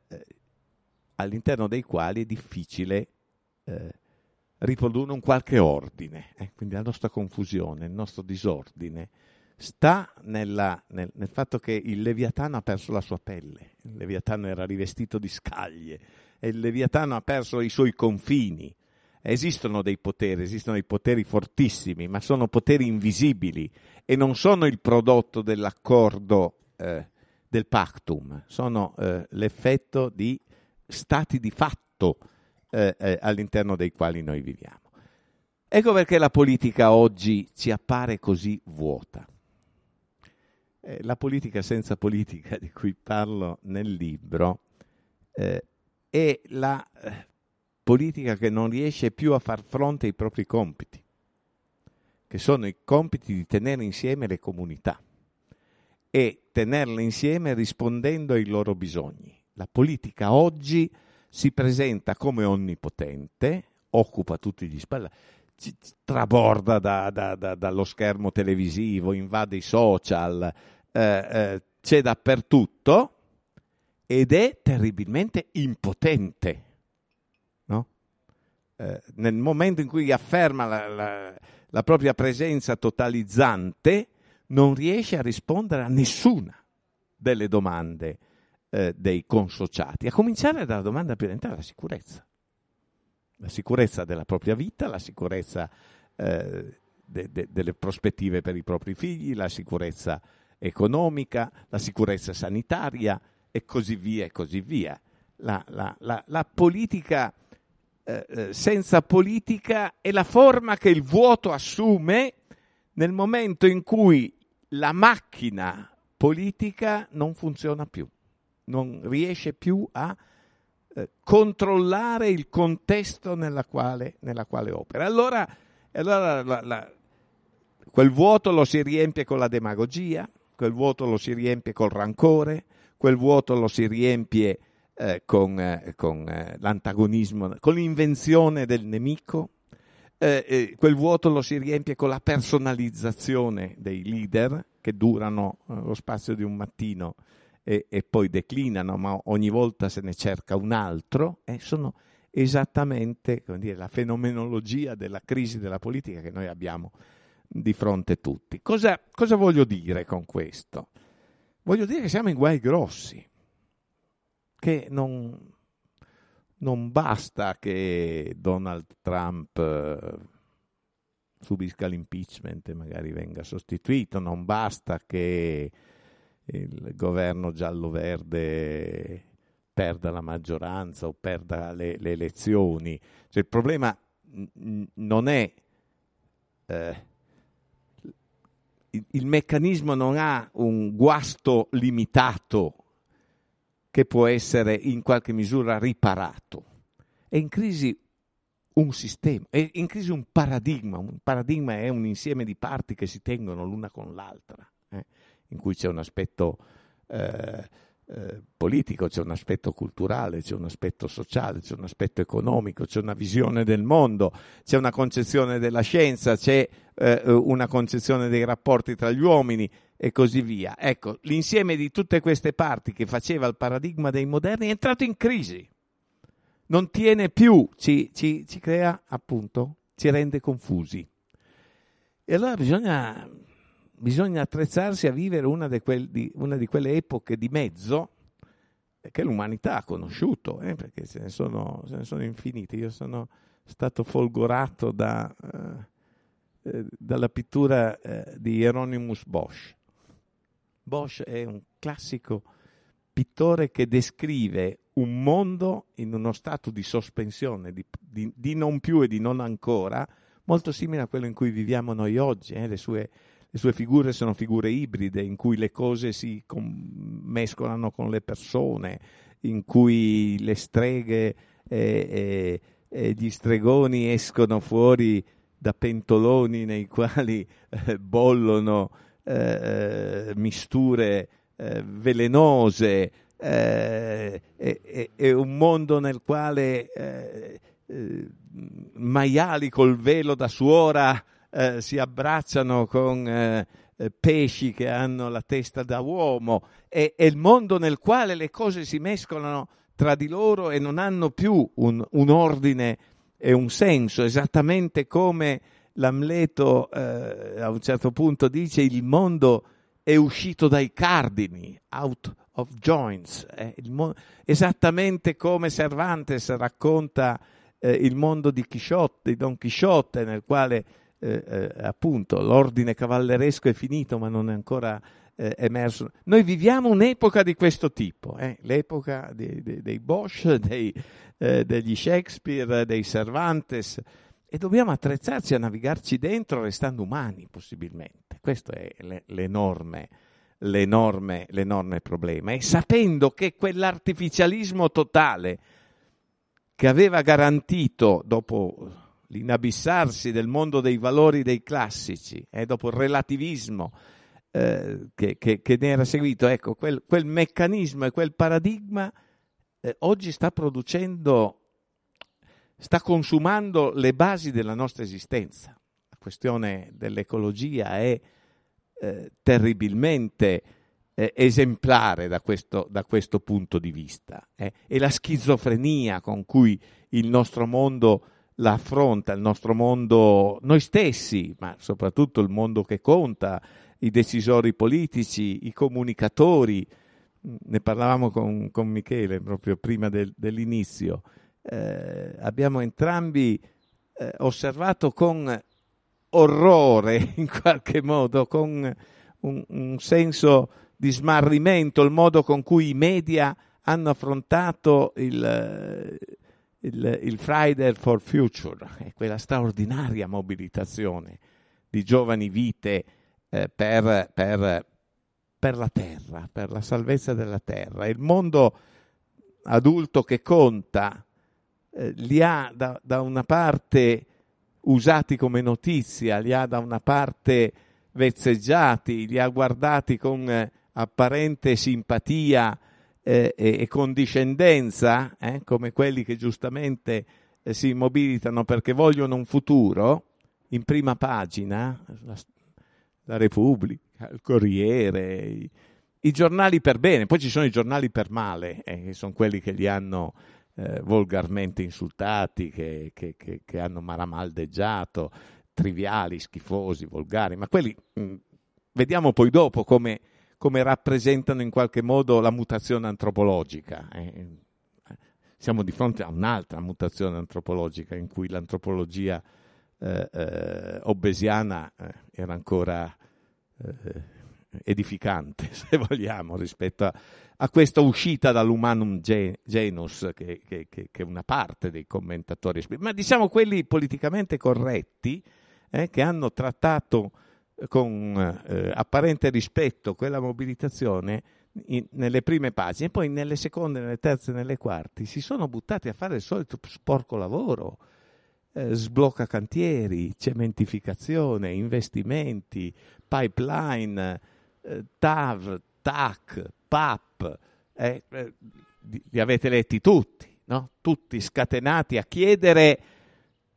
all'interno dei quali è difficile eh, riprodurre un qualche ordine. Eh? Quindi la nostra confusione, il nostro disordine sta nella, nel, nel, fatto che il Leviatano ha perso la sua pelle, il Leviatano era rivestito di scaglie e il Leviatano ha perso i suoi confini. Esistono dei poteri, esistono dei poteri fortissimi, ma sono poteri invisibili e non sono il prodotto dell'accordo eh, del pactum, sono eh, l'effetto di stati di fatto eh, eh, all'interno dei quali noi viviamo. Ecco perché la politica oggi ci appare così vuota. Eh, la politica senza politica di cui parlo nel libro eh, è la eh, politica che non riesce più a far fronte ai propri compiti, che sono i compiti di tenere insieme le comunità e tenerle insieme rispondendo ai loro bisogni. La politica oggi si presenta come onnipotente, occupa tutti gli spazi, traborda da, da, da, dallo schermo televisivo, invade i social, eh, eh, c'è dappertutto ed è terribilmente impotente. No? Eh, nel momento in cui afferma la, la, la propria presenza totalizzante, non riesce a rispondere a nessuna delle domande eh, dei consociati, a cominciare dalla domanda più elementare, la sicurezza. La sicurezza della propria vita, la sicurezza eh, de, de, delle prospettive per i propri figli, la sicurezza economica, la sicurezza sanitaria e così via e così via. La, la, la, la politica eh, eh senza politica è la forma che il vuoto assume nel momento in cui la macchina politica non funziona più, non riesce più a eh, controllare il contesto nella quale, nella quale opera. Allora, allora la, la, quel vuoto lo si riempie con la demagogia, quel vuoto lo si riempie col rancore, quel vuoto lo si riempie eh, con, eh, con eh, l'antagonismo, con l'invenzione del nemico, eh, eh, quel vuoto lo si riempie con la personalizzazione dei leader che durano eh, lo spazio di un mattino e, e, poi declinano, ma ogni volta se ne cerca un altro, e sono esattamente dire, la fenomenologia della crisi della politica che noi abbiamo di fronte tutti. Cosa, cosa voglio dire con questo? Voglio dire che siamo in guai grossi, che non, non basta che Donald Trump eh, subisca l'impeachment e magari venga sostituito, non basta che il governo giallo-verde perda la maggioranza o perda le, le elezioni. Cioè, il problema non è eh, il, il meccanismo non ha un guasto limitato che può essere in qualche misura riparato. È in crisi un sistema, è in crisi un paradigma. Un paradigma è un insieme di parti che si tengono l'una con l'altra, eh, in cui c'è un aspetto eh, eh, politico, c'è un aspetto culturale, c'è un aspetto sociale, c'è un aspetto economico, c'è una visione del mondo, c'è una concezione della scienza, c'è eh, una concezione dei rapporti tra gli uomini e così via. Ecco, l'insieme di tutte queste parti che faceva il paradigma dei moderni è entrato in crisi non tiene più, ci, ci, ci crea appunto, ci rende confusi. E allora bisogna, bisogna attrezzarsi a vivere una quel, di, una di, quelle epoche di mezzo che l'umanità ha conosciuto, eh, perché ce ne, sono, ce ne, sono, infinite. Io sono stato folgorato da, eh, eh, dalla pittura eh, di Hieronymus Bosch. Bosch è un classico pittore che descrive un mondo in uno stato di sospensione, di, di, di, non più e di non ancora, molto simile a quello in cui viviamo noi oggi. Eh? Le, sue, le, sue, figure sono figure ibride, in cui le cose si com- mescolano con le persone, in cui le streghe e, e, e gli stregoni escono fuori da pentoloni nei quali eh, bollono eh, misture eh, velenose, eh, è, un mondo nel quale eh, eh, maiali col velo da suora eh, si abbracciano con eh, pesci che hanno la testa da uomo, è, il mondo nel quale le cose si mescolano tra di loro e non hanno più un, un ordine e un senso, esattamente come l'Amleto eh, a un certo punto dice il mondo è uscito dai cardini, out of joints, eh, mo- esattamente come Cervantes racconta eh, il mondo di Chisciotte, di Don Chisciotte, nel quale eh, eh, appunto l'ordine cavalleresco è finito ma non è ancora eh, emerso. Noi viviamo un'epoca di questo tipo, l'epoca dei, dei, dei Bosch, dei, degli Shakespeare, dei Cervantes, e dobbiamo attrezzarci a navigarci dentro restando umani possibilmente. Questo è l'enorme l'enorme, l'enorme problema e sapendo che quell'artificialismo totale che aveva garantito dopo l'inabissarsi del mondo dei valori dei classici eh, dopo il relativismo eh, che, che, che, ne era seguito, ecco, quel, quel meccanismo e quel paradigma eh, oggi sta producendo, sta consumando le basi della nostra esistenza. La questione dell'ecologia è eh, terribilmente eh, esemplare da questo, da questo, punto di vista. Eh. E la schizofrenia con cui il nostro mondo la affronta, il nostro mondo, noi stessi, ma soprattutto il mondo che conta, i decisori politici, i comunicatori, ne parlavamo con, con Michele proprio prima del, dell'inizio, eh, abbiamo entrambi eh, osservato con orrore in qualche modo, con un, un senso di smarrimento, il modo con cui i media hanno affrontato il, il, il Friday for Future, quella straordinaria mobilitazione di giovani vite eh, per, per, per, la terra, per la salvezza della terra. Il mondo adulto che conta eh, li ha da, da una parte usati come notizia, li ha da una parte vezzeggiati, li ha guardati con eh, apparente simpatia eh, e, e, condiscendenza, eh, come quelli che giustamente eh, si mobilitano perché vogliono un futuro, in prima pagina, la, la Repubblica, il Corriere, i, i, giornali per bene, poi ci sono i giornali per male, eh, che sono quelli che li hanno eh, volgarmente insultati, che, che, che, che, hanno maramaldeggiato, triviali, schifosi, volgari, ma quelli mh, mm, vediamo poi dopo come, come, rappresentano in qualche modo la mutazione antropologica. Eh. Siamo di fronte a un'altra mutazione antropologica in cui l'antropologia eh, eh obesiana eh, era ancora eh, edificante, se vogliamo, rispetto a, a questa uscita dall'humanum genus che, che, che, una parte dei commentatori ma diciamo quelli politicamente corretti eh, che hanno trattato con eh, apparente rispetto quella mobilitazione in, nelle prime pagine, poi nelle seconde, nelle terze, nelle quarti si sono buttati a fare il solito sporco lavoro eh, sblocca cantieri, cementificazione, investimenti, pipeline, eh, TAV, TAC, PAP, eh, eh, li avete letti tutti, no? tutti scatenati a chiedere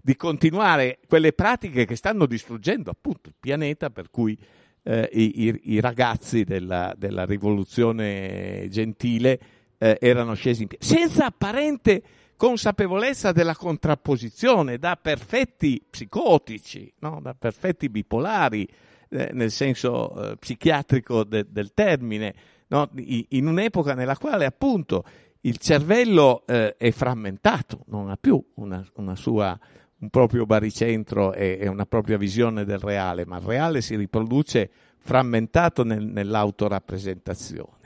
di continuare quelle pratiche che stanno distruggendo appunto il pianeta per cui eh, i, i, i, ragazzi della, della rivoluzione gentile eh, erano scesi in piedi, senza apparente consapevolezza della contrapposizione da perfetti psicotici, no? da perfetti bipolari, eh, nel senso eh, psichiatrico de, del termine, no? in un'epoca nella quale appunto il cervello eh, è frammentato, non ha più una, una sua, un proprio baricentro e, e, una propria visione del reale, ma il reale si riproduce frammentato nel, nell'autorappresentazione.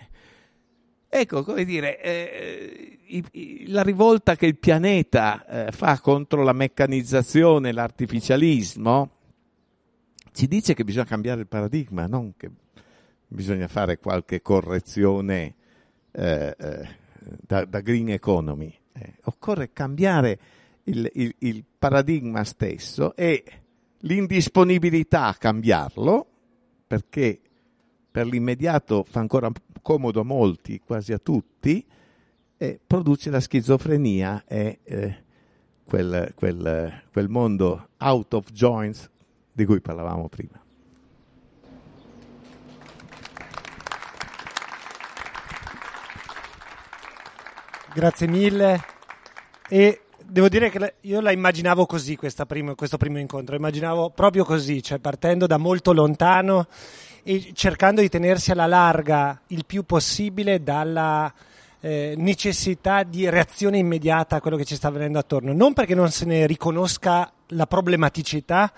Ecco, come dire, eh, i, i, la rivolta che il pianeta eh, fa contro la meccanizzazione, l'artificialismo, ci dice che bisogna cambiare il paradigma, non che bisogna fare qualche correzione eh, eh da, da, green economy. Eh, occorre cambiare il, il, il paradigma stesso e l'indisponibilità a cambiarlo, perché per l'immediato fa ancora comodo a molti, quasi a tutti, produce la schizofrenia e eh, quel, quel, quel mondo out of joints di cui parlavamo prima. Grazie mille. E devo dire che io la immaginavo così primo, questo primo incontro, immaginavo proprio così, cioè partendo da molto lontano e cercando di tenersi alla larga il più possibile dalla eh, necessità di reazione immediata a quello che ci sta avvenendo attorno, non perché non se ne riconosca la problematicità,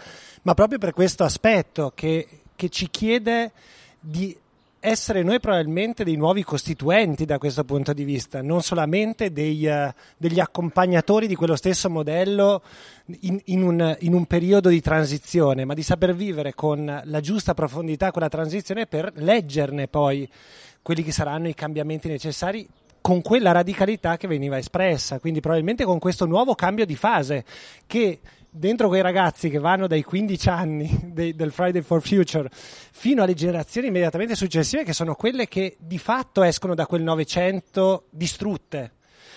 ma proprio per questo aspetto che, che ci chiede di essere noi probabilmente dei nuovi costituenti da questo punto di vista, non solamente dei, uh, degli accompagnatori di quello stesso modello in, in, un, in, un, periodo di transizione, ma di saper vivere con la giusta profondità quella transizione per leggerne poi quelli che saranno i cambiamenti necessari con quella radicalità che veniva espressa, quindi probabilmente con questo nuovo cambio di fase che dentro quei ragazzi che vanno dai 15 anni dei, del Friday for Future fino alle generazioni immediatamente successive, che sono quelle che di fatto escono da quel Novecento distrutte.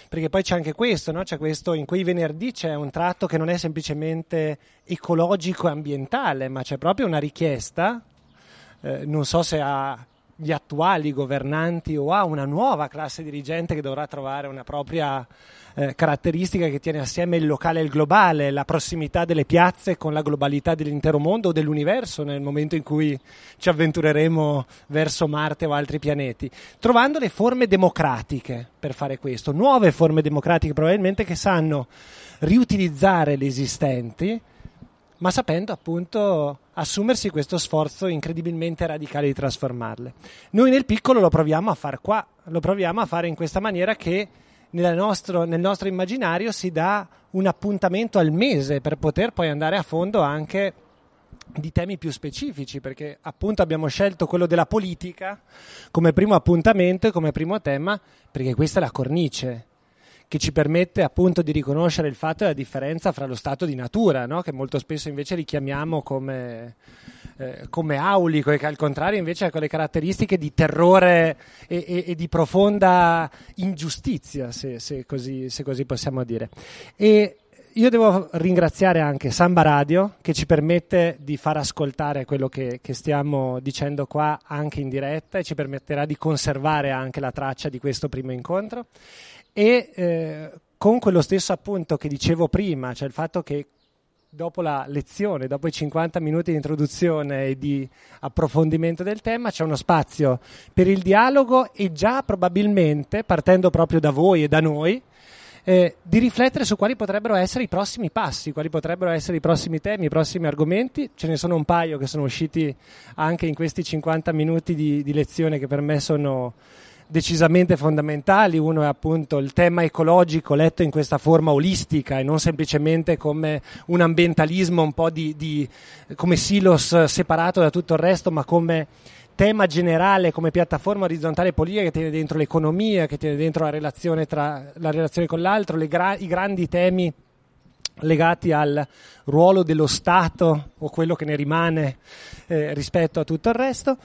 Perché poi c'è anche questo, no? c'è questo, in quei venerdì c'è un tratto che non è semplicemente ecologico e ambientale, ma c'è proprio una richiesta, eh, non so se a gli attuali governanti o a una nuova classe dirigente che dovrà trovare una propria eh, caratteristica che tiene assieme il locale e il globale, la prossimità delle piazze con la globalità dell'intero mondo o dell'universo nel momento in cui ci avventureremo verso Marte o altri pianeti, trovando le forme democratiche per fare questo, nuove forme democratiche probabilmente che sanno riutilizzare l'esistente ma sapendo appunto assumersi questo sforzo incredibilmente radicale di trasformarle. Noi nel piccolo lo proviamo a fare qua, lo proviamo a fare in questa maniera che nostro, nel nostro immaginario si dà un appuntamento al mese per poter poi andare a fondo anche di temi più specifici, perché appunto abbiamo scelto quello della politica come primo appuntamento e come primo tema, perché questa è la cornice che ci permette appunto di riconoscere il fatto della differenza fra lo stato di natura, no? che molto spesso invece richiamiamo come, eh, come aulico e che al contrario invece ha quelle caratteristiche di terrore e, e, e di profonda ingiustizia, se, se, così, se, così, possiamo dire. E io devo ringraziare anche Samba Radio che ci permette di far ascoltare quello che, che stiamo dicendo qua anche in diretta e ci permetterà di conservare anche la traccia di questo primo incontro e eh, con quello stesso appunto che dicevo prima, cioè il fatto che dopo la lezione, dopo i 50 minuti di introduzione e di approfondimento del tema, c'è uno spazio per il dialogo e già probabilmente, partendo proprio da voi e da noi, eh, di riflettere su quali potrebbero essere i prossimi passi, quali potrebbero essere i prossimi temi, i prossimi argomenti. Ce ne sono un paio che sono usciti anche in questi 50 minuti di, di lezione che per me sono decisamente fondamentali. Uno è appunto il tema ecologico letto in questa forma olistica e non semplicemente come un ambientalismo un po' di, di come silos separato da tutto il resto, ma come tema generale come piattaforma orizzontale politica che tiene dentro l'economia, che tiene dentro la relazione, tra, la relazione con l'altro, gra- i grandi temi legati al ruolo dello Stato o quello che ne rimane eh, rispetto a tutto il resto.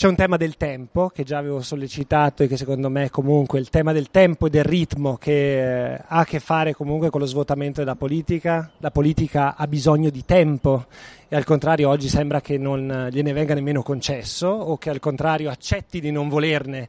C'è un tema del tempo che già avevo sollecitato e che secondo me è comunque il tema del tempo e del ritmo che eh, ha a che fare comunque con lo svuotamento della politica. La politica ha bisogno di tempo e al contrario oggi sembra che non gliene venga nemmeno concesso o che al contrario accetti di non volerne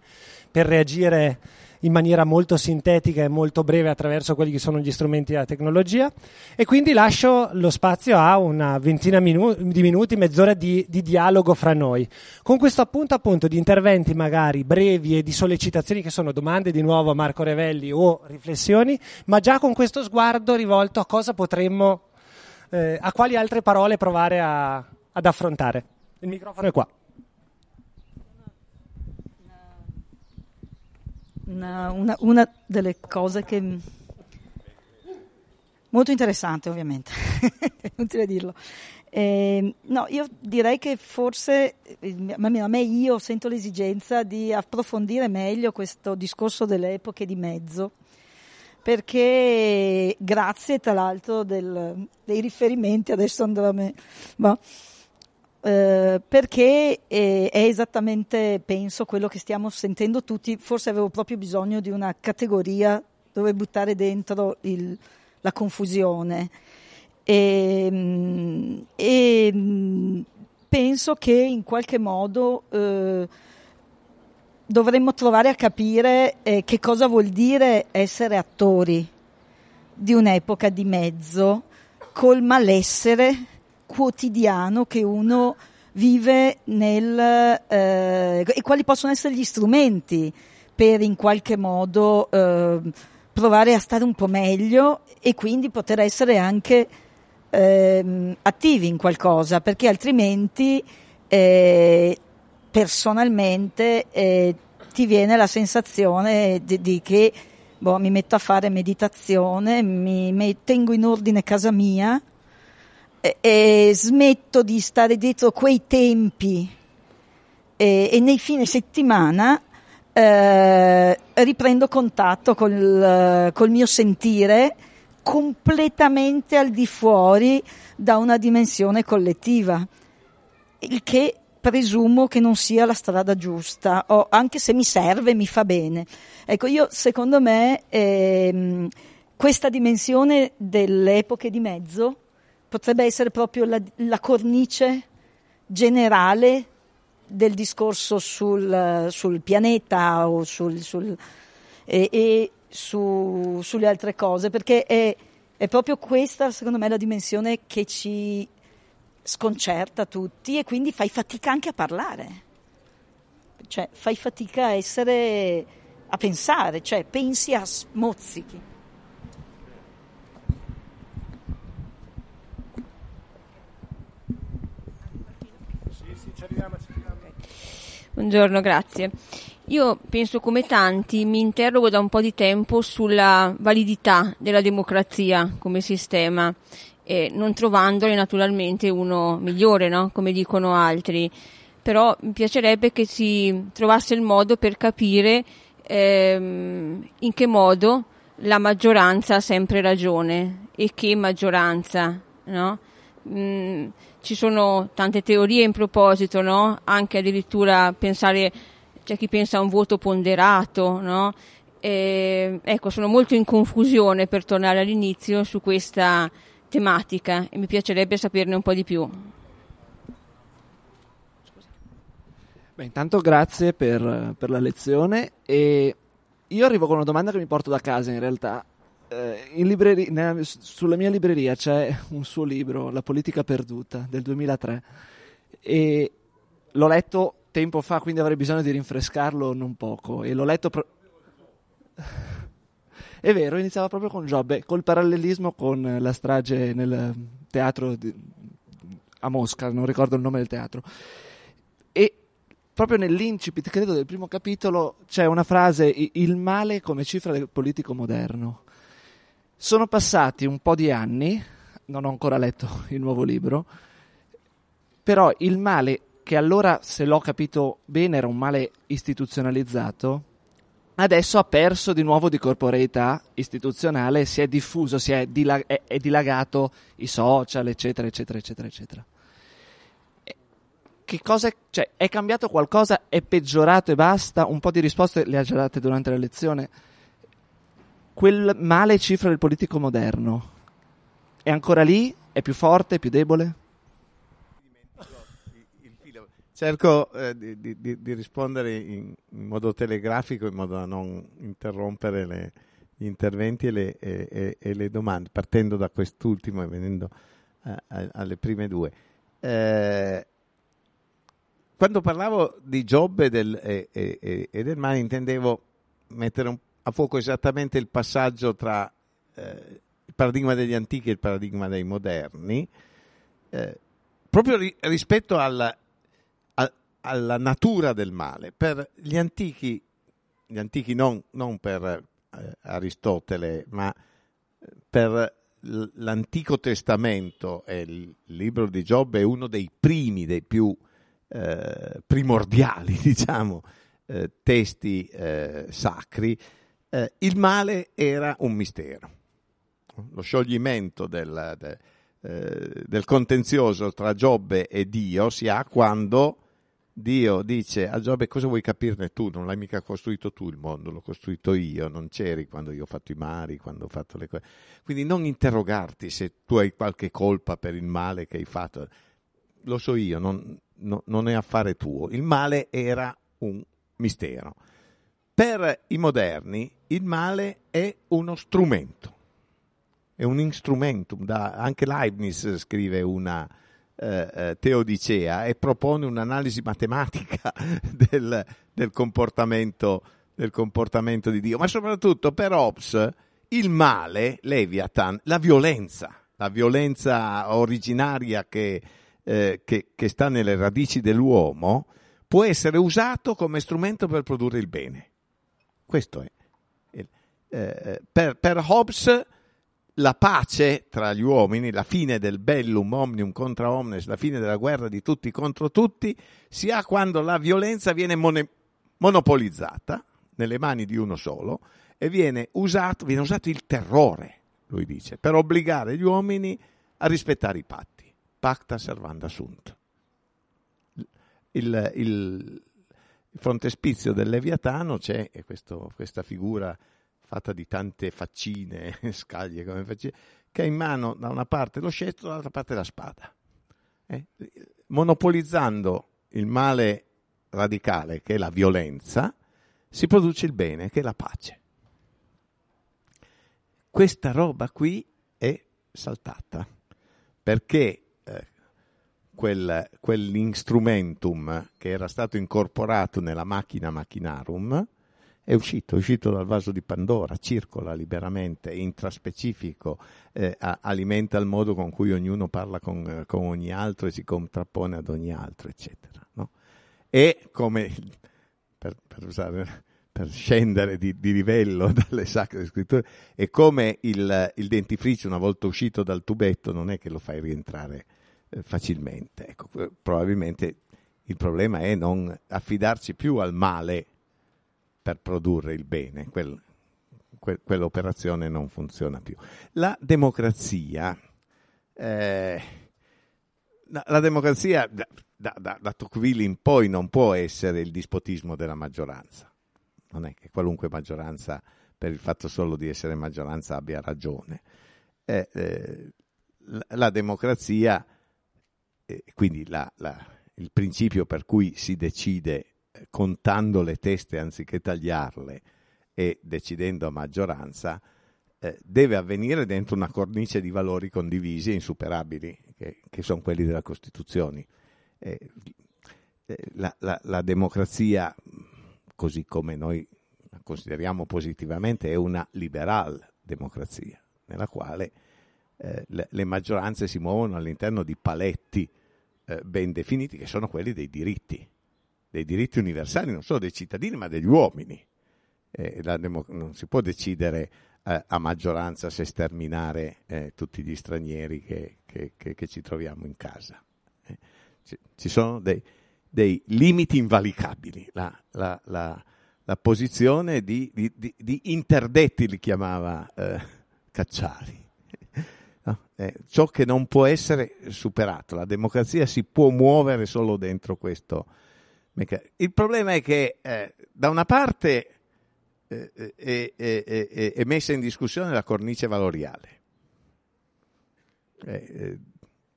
per reagire in maniera molto sintetica e molto breve attraverso quelli che sono gli strumenti della tecnologia e quindi lascio lo spazio a una ventina minu- di minuti, mezz'ora di, di, dialogo fra noi. Con questo appunto appunto di interventi magari brevi e di sollecitazioni che sono domande di nuovo a Marco Revelli o riflessioni, ma già con questo sguardo rivolto a cosa potremmo, eh, a quali altre parole provare a, ad affrontare. Il microfono è qua. Una, una, una delle cose che molto interessante ovviamente, inutile dirlo. Eh, no, io direi che forse, a me io sento l'esigenza di approfondire meglio questo discorso delle epoche di mezzo, perché grazie tra l'altro del, dei riferimenti, adesso andrò a me, boh, eh, perché è, è, esattamente, penso, quello che stiamo sentendo tutti. Forse avevo proprio bisogno di una categoria dove buttare dentro il, la confusione. E, ehm, e, penso che in qualche modo eh, dovremmo trovare a capire eh, che cosa vuol dire essere attori di un'epoca di mezzo col malessere quotidiano che uno vive nel, eh, e quali possono essere gli strumenti per in qualche modo eh, provare a stare un po' meglio e quindi poter essere anche eh, attivi in qualcosa, perché altrimenti eh, personalmente eh, ti viene la sensazione di, di che boh, mi metto a fare meditazione, mi, mi tengo in ordine casa mia, e, e smetto di stare dietro quei tempi e, e nei fine settimana eh, riprendo contatto col, col mio sentire completamente al di fuori da una dimensione collettiva, il che presumo che non sia la strada giusta, o anche se mi serve, mi fa bene. Ecco, io secondo me ehm, questa dimensione delle epoche di mezzo potrebbe essere proprio la, la cornice generale del discorso sul, sul pianeta o sul, sul, e, e su, sulle altre cose, perché è, è, proprio questa, secondo me, la dimensione che ci sconcerta tutti e quindi fai fatica anche a parlare. Cioè, fai fatica a essere, a pensare, cioè pensi a mozzichi. Buongiorno, grazie. Io penso come tanti, mi interrogo da un po' di tempo sulla validità della democrazia come sistema, e non trovandone naturalmente uno migliore, no? come dicono altri. Però mi piacerebbe che si trovasse il modo per capire ehm, in che modo la maggioranza ha sempre ragione e che maggioranza, no? Mm, ci sono tante teorie in proposito, no? Anche addirittura pensare, c'è chi pensa a un voto ponderato, no? E, ecco, sono molto in confusione per tornare all'inizio su questa tematica e mi piacerebbe saperne un po' di più. Beh, intanto grazie per, per la lezione e io arrivo con una domanda che mi porto da casa in realtà libreria, nella, sulla mia libreria c'è un suo libro, La politica perduta, del 2003, e l'ho letto tempo fa, quindi avrei bisogno di rinfrescarlo non poco, e l'ho letto... Pro- È vero, iniziava proprio con Giobbe, col parallelismo con la strage nel teatro di, a Mosca, non ricordo il nome del teatro. E proprio nell'incipit, credo, del primo capitolo c'è una frase, il male come cifra del politico moderno. Sono passati un po' di anni, non ho ancora letto il nuovo libro, però il male, che allora, se l'ho capito bene, era un male istituzionalizzato, adesso ha perso di nuovo di corporeità istituzionale, si è diffuso, si è, dilag- è, è dilagato i social, eccetera, eccetera, eccetera, eccetera. Che cosa cioè, è cambiato qualcosa? È peggiorato e basta? Un po' di risposte le ha già date durante la lezione. Quel male cifra del politico moderno è ancora lì? È più forte? È più debole? Cerco eh, di, di, di, rispondere in, in, modo telegrafico, in modo da non interrompere le, gli interventi e le, e, e, le, domande, partendo da quest'ultimo e venendo eh, alle prime due. Eh, quando parlavo di Giobbe del, e, del male intendevo mettere un, a fuoco esattamente il passaggio tra eh, il paradigma degli antichi e il paradigma dei moderni, eh, proprio ri, rispetto al alla natura del male. Per gli antichi, gli antichi non, non per eh, Aristotele, ma eh, per l'Antico Testamento e il libro di Giobbe è uno dei primi, dei più eh, primordiali, diciamo, eh, testi sacri, eh, il male era un mistero. Lo scioglimento del, de, del contenzioso tra Giobbe e Dio si ha quando Dio dice a Giobbe cosa vuoi capirne tu? Non l'hai mica costruito tu il mondo, l'ho costruito io, non c'eri quando io ho fatto i mari, quando ho fatto le cose. Quindi non interrogarti se tu hai qualche colpa per il male che hai fatto. Lo so io, non, no, non è affare tuo. Il male era un mistero. Per i moderni il male è uno strumento, è un instrumentum. Da, anche Leibniz scrive una eh, eh, Teodicea e propone un'analisi matematica del, del, comportamento, del comportamento di Dio, ma soprattutto per Hobbes il male, Leviathan, la violenza, la violenza originaria che, eh, che, che, sta nelle radici dell'uomo, può essere usato come strumento per produrre il bene. Questo è. Eh, per, per Hobbes la pace tra gli uomini, la fine del bellum omnium contra omnes, la fine della guerra di tutti contro tutti, si ha quando la violenza viene mon- monopolizzata nelle mani di uno solo e viene usato, viene usato il terrore, lui dice, per obbligare gli uomini a rispettare i patti. Pacta servanda sunt. Il, il, il frontespizio del Leviatano c'è, questo, questa figura fatta di tante faccine, scaglie come faccine, che ha in mano da una parte lo scettro, dall'altra parte la spada. Eh? Monopolizzando il male radicale, che è la violenza, si produce il bene, che è la pace. Questa roba qui è saltata, perché quel, quell'instrumentum che era stato incorporato nella macchina macchinarum, è uscito, è uscito dal vaso di Pandora, circola liberamente, intraspecifico, eh, alimenta il modo con cui ognuno parla con, con, ogni altro e si contrappone ad ogni altro, eccetera. No? E come, per, per, usare, per scendere di, di, livello dalle sacre scritture, è come il, il, dentifricio una volta uscito dal tubetto non è che lo fai rientrare facilmente. Ecco, probabilmente il problema è non affidarci più al male per produrre il bene, quel, quel, quell'operazione non funziona più. La democrazia, eh, la, democrazia da, da, da, Tocqueville in poi non può essere il dispotismo della maggioranza, non è che qualunque maggioranza per il fatto solo di essere maggioranza abbia ragione. Eh, eh, la, democrazia, eh, quindi la, il principio per cui si decide contando le teste anziché tagliarle e decidendo a maggioranza, eh, deve avvenire dentro una cornice di valori condivisi e insuperabili, che, che sono quelli della Costituzione. Eh, eh, la, la, la, democrazia, così come noi la consideriamo positivamente, è una liberal democrazia, nella quale eh, le, le, maggioranze si muovono all'interno di paletti eh, ben definiti, che sono quelli dei diritti dei diritti universali non solo dei cittadini ma degli uomini. Eh, demo- non si può decidere eh, a maggioranza se sterminare eh, tutti gli stranieri che, che, che, che, ci troviamo in casa. Eh, ci, ci, sono dei, dei, limiti invalicabili. La, la, la, la posizione di, di, di, di interdetti, li chiamava eh, Cacciari. No? Eh, ciò che non può essere superato, la democrazia si può muovere solo dentro questo meccanismo. Il problema è che eh, da una parte eh, eh, è, è, messa in discussione la cornice valoriale eh,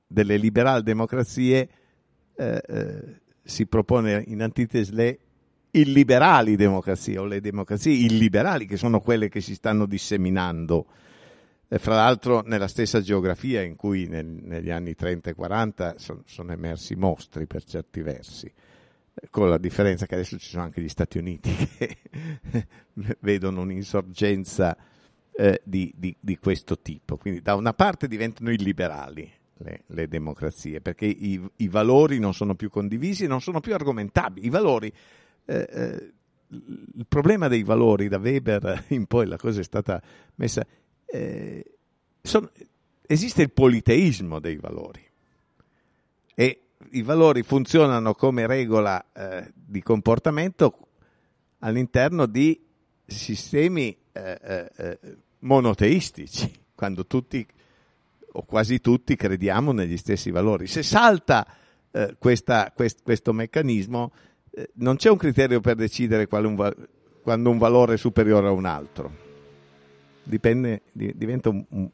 delle liberal democrazie si propone in antitesi le illiberali democrazie o le democrazie illiberali che sono quelle che si stanno disseminando e fra l'altro nella stessa geografia in cui nel, negli anni 30 e 40 son, sono emersi mostri per certi versi, con la differenza che adesso ci sono anche gli Stati Uniti che vedono un'insorgenza eh, di, di, di, questo tipo. Quindi da una parte diventano illiberali le, le democrazie, perché i, i, valori non sono più condivisi, non sono più argomentabili. I valori... Eh, eh, il problema dei valori da Weber in poi la cosa è stata messa eh, sono, esiste il politeismo dei valori e i valori funzionano come regola eh, di comportamento all'interno di sistemi eh, eh, eh monoteistici, quando tutti o quasi tutti crediamo negli stessi valori. Se salta eh, questa, quest, questo meccanismo, non c'è un criterio per decidere un, quando un valore è superiore a un altro dipende, diventa un, un,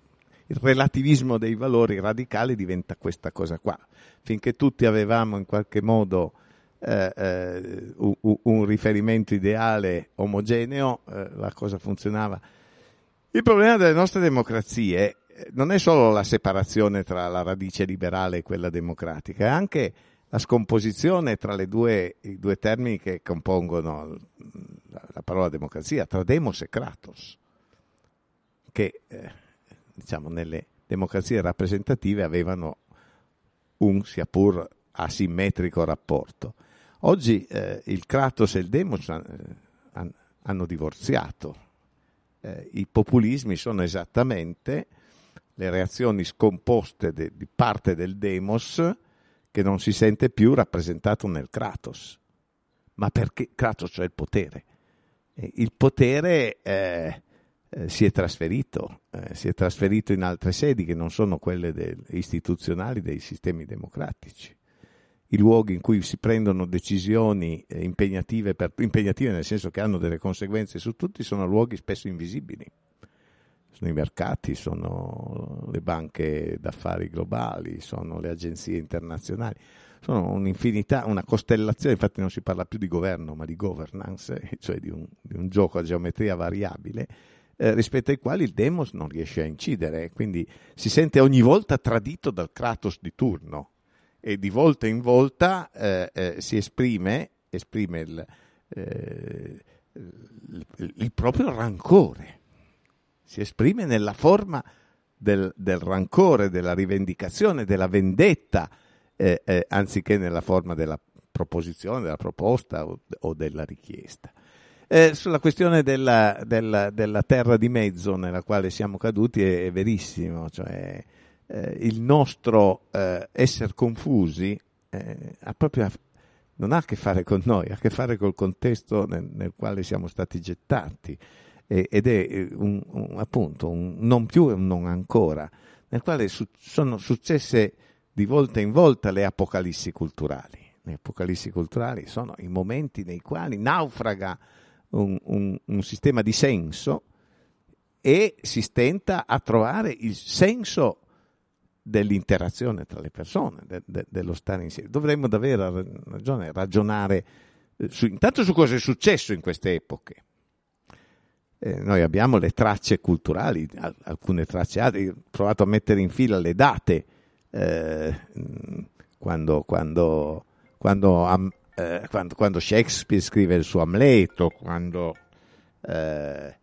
il relativismo dei valori radicali diventa questa cosa qua. Finché tutti avevamo in qualche modo eh, eh, un, un, riferimento ideale omogeneo, eh, la cosa funzionava. Il problema delle nostre democrazie eh, non è solo la separazione tra la radice liberale e quella democratica, è anche la scomposizione tra due, i due termini che compongono la parola democrazia, tra demos e kratos che eh, diciamo, nelle democrazie rappresentative avevano un sia pur asimmetrico rapporto. Oggi eh, il Kratos e il Demos eh, han, hanno divorziato. Eh, I populismi sono esattamente le reazioni scomposte de, di parte del Demos che non si sente più rappresentato nel Kratos. Ma perché Kratos cioè il potere? il potere eh, eh, si è trasferito, eh, si è trasferito in altre sedi che non sono quelle del, istituzionali dei sistemi democratici. I luoghi in cui si prendono decisioni eh, impegnative, per, impegnative nel senso che hanno delle conseguenze su tutti sono luoghi spesso invisibili. Sono i mercati, sono le banche d'affari globali, sono le agenzie internazionali sono un'infinità, una costellazione, infatti non si parla più di governo ma di governance, cioè di un, di un gioco a geometria variabile eh, rispetto ai quali il Demos non riesce a incidere, quindi si sente ogni volta tradito dal Kratos di turno e di volta in volta eh, eh, si esprime, esprime il, eh, il, il, proprio rancore, si esprime nella forma del, del rancore, della rivendicazione, della vendetta, anziché nella forma della proposizione, della proposta o, o della richiesta. Eh, sulla questione della, della, della, terra di mezzo nella quale siamo caduti è, è verissimo, cioè, eh, il nostro eh, essere confusi eh, ha proprio, non ha a che fare con noi, ha a che fare col contesto nel, nel quale siamo stati gettati ed è eh, un, un, appunto un non più e un non ancora, nel quale su, sono successe di volta in volta le apocalissi culturali. Le apocalissi culturali sono i momenti nei quali naufraga un, un, un sistema di senso e si stenta a trovare il senso dell'interazione tra le persone, de, de, dello stare insieme. Dovremmo davvero ragione, ragionare eh, su, intanto su cosa è successo in queste epoche. Eh, noi abbiamo le tracce culturali, alcune tracce altre, ho provato a mettere in fila le date eh, quando, quando, quando eh, quando, quando, Shakespeare scrive il suo Amleto, quando, eh,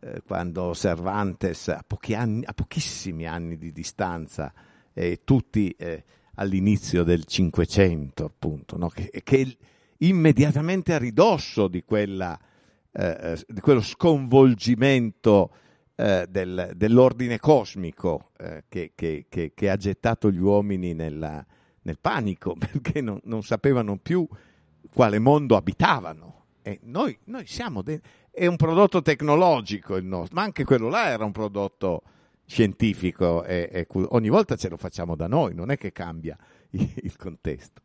eh, quando Cervantes a, anni, a, pochissimi anni di distanza, e tutti eh, all'inizio del Cinquecento, appunto, no? che, che, immediatamente a ridosso di, quella, eh, di quello sconvolgimento del, dell'ordine cosmico che, che, che, ha gettato gli uomini nella, nel panico perché non, non sapevano più quale mondo abitavano. E noi, noi siamo de- è un prodotto tecnologico il nostro, ma anche quello là era un prodotto scientifico e, e ogni volta ce lo facciamo da noi, non è che cambia il, contesto.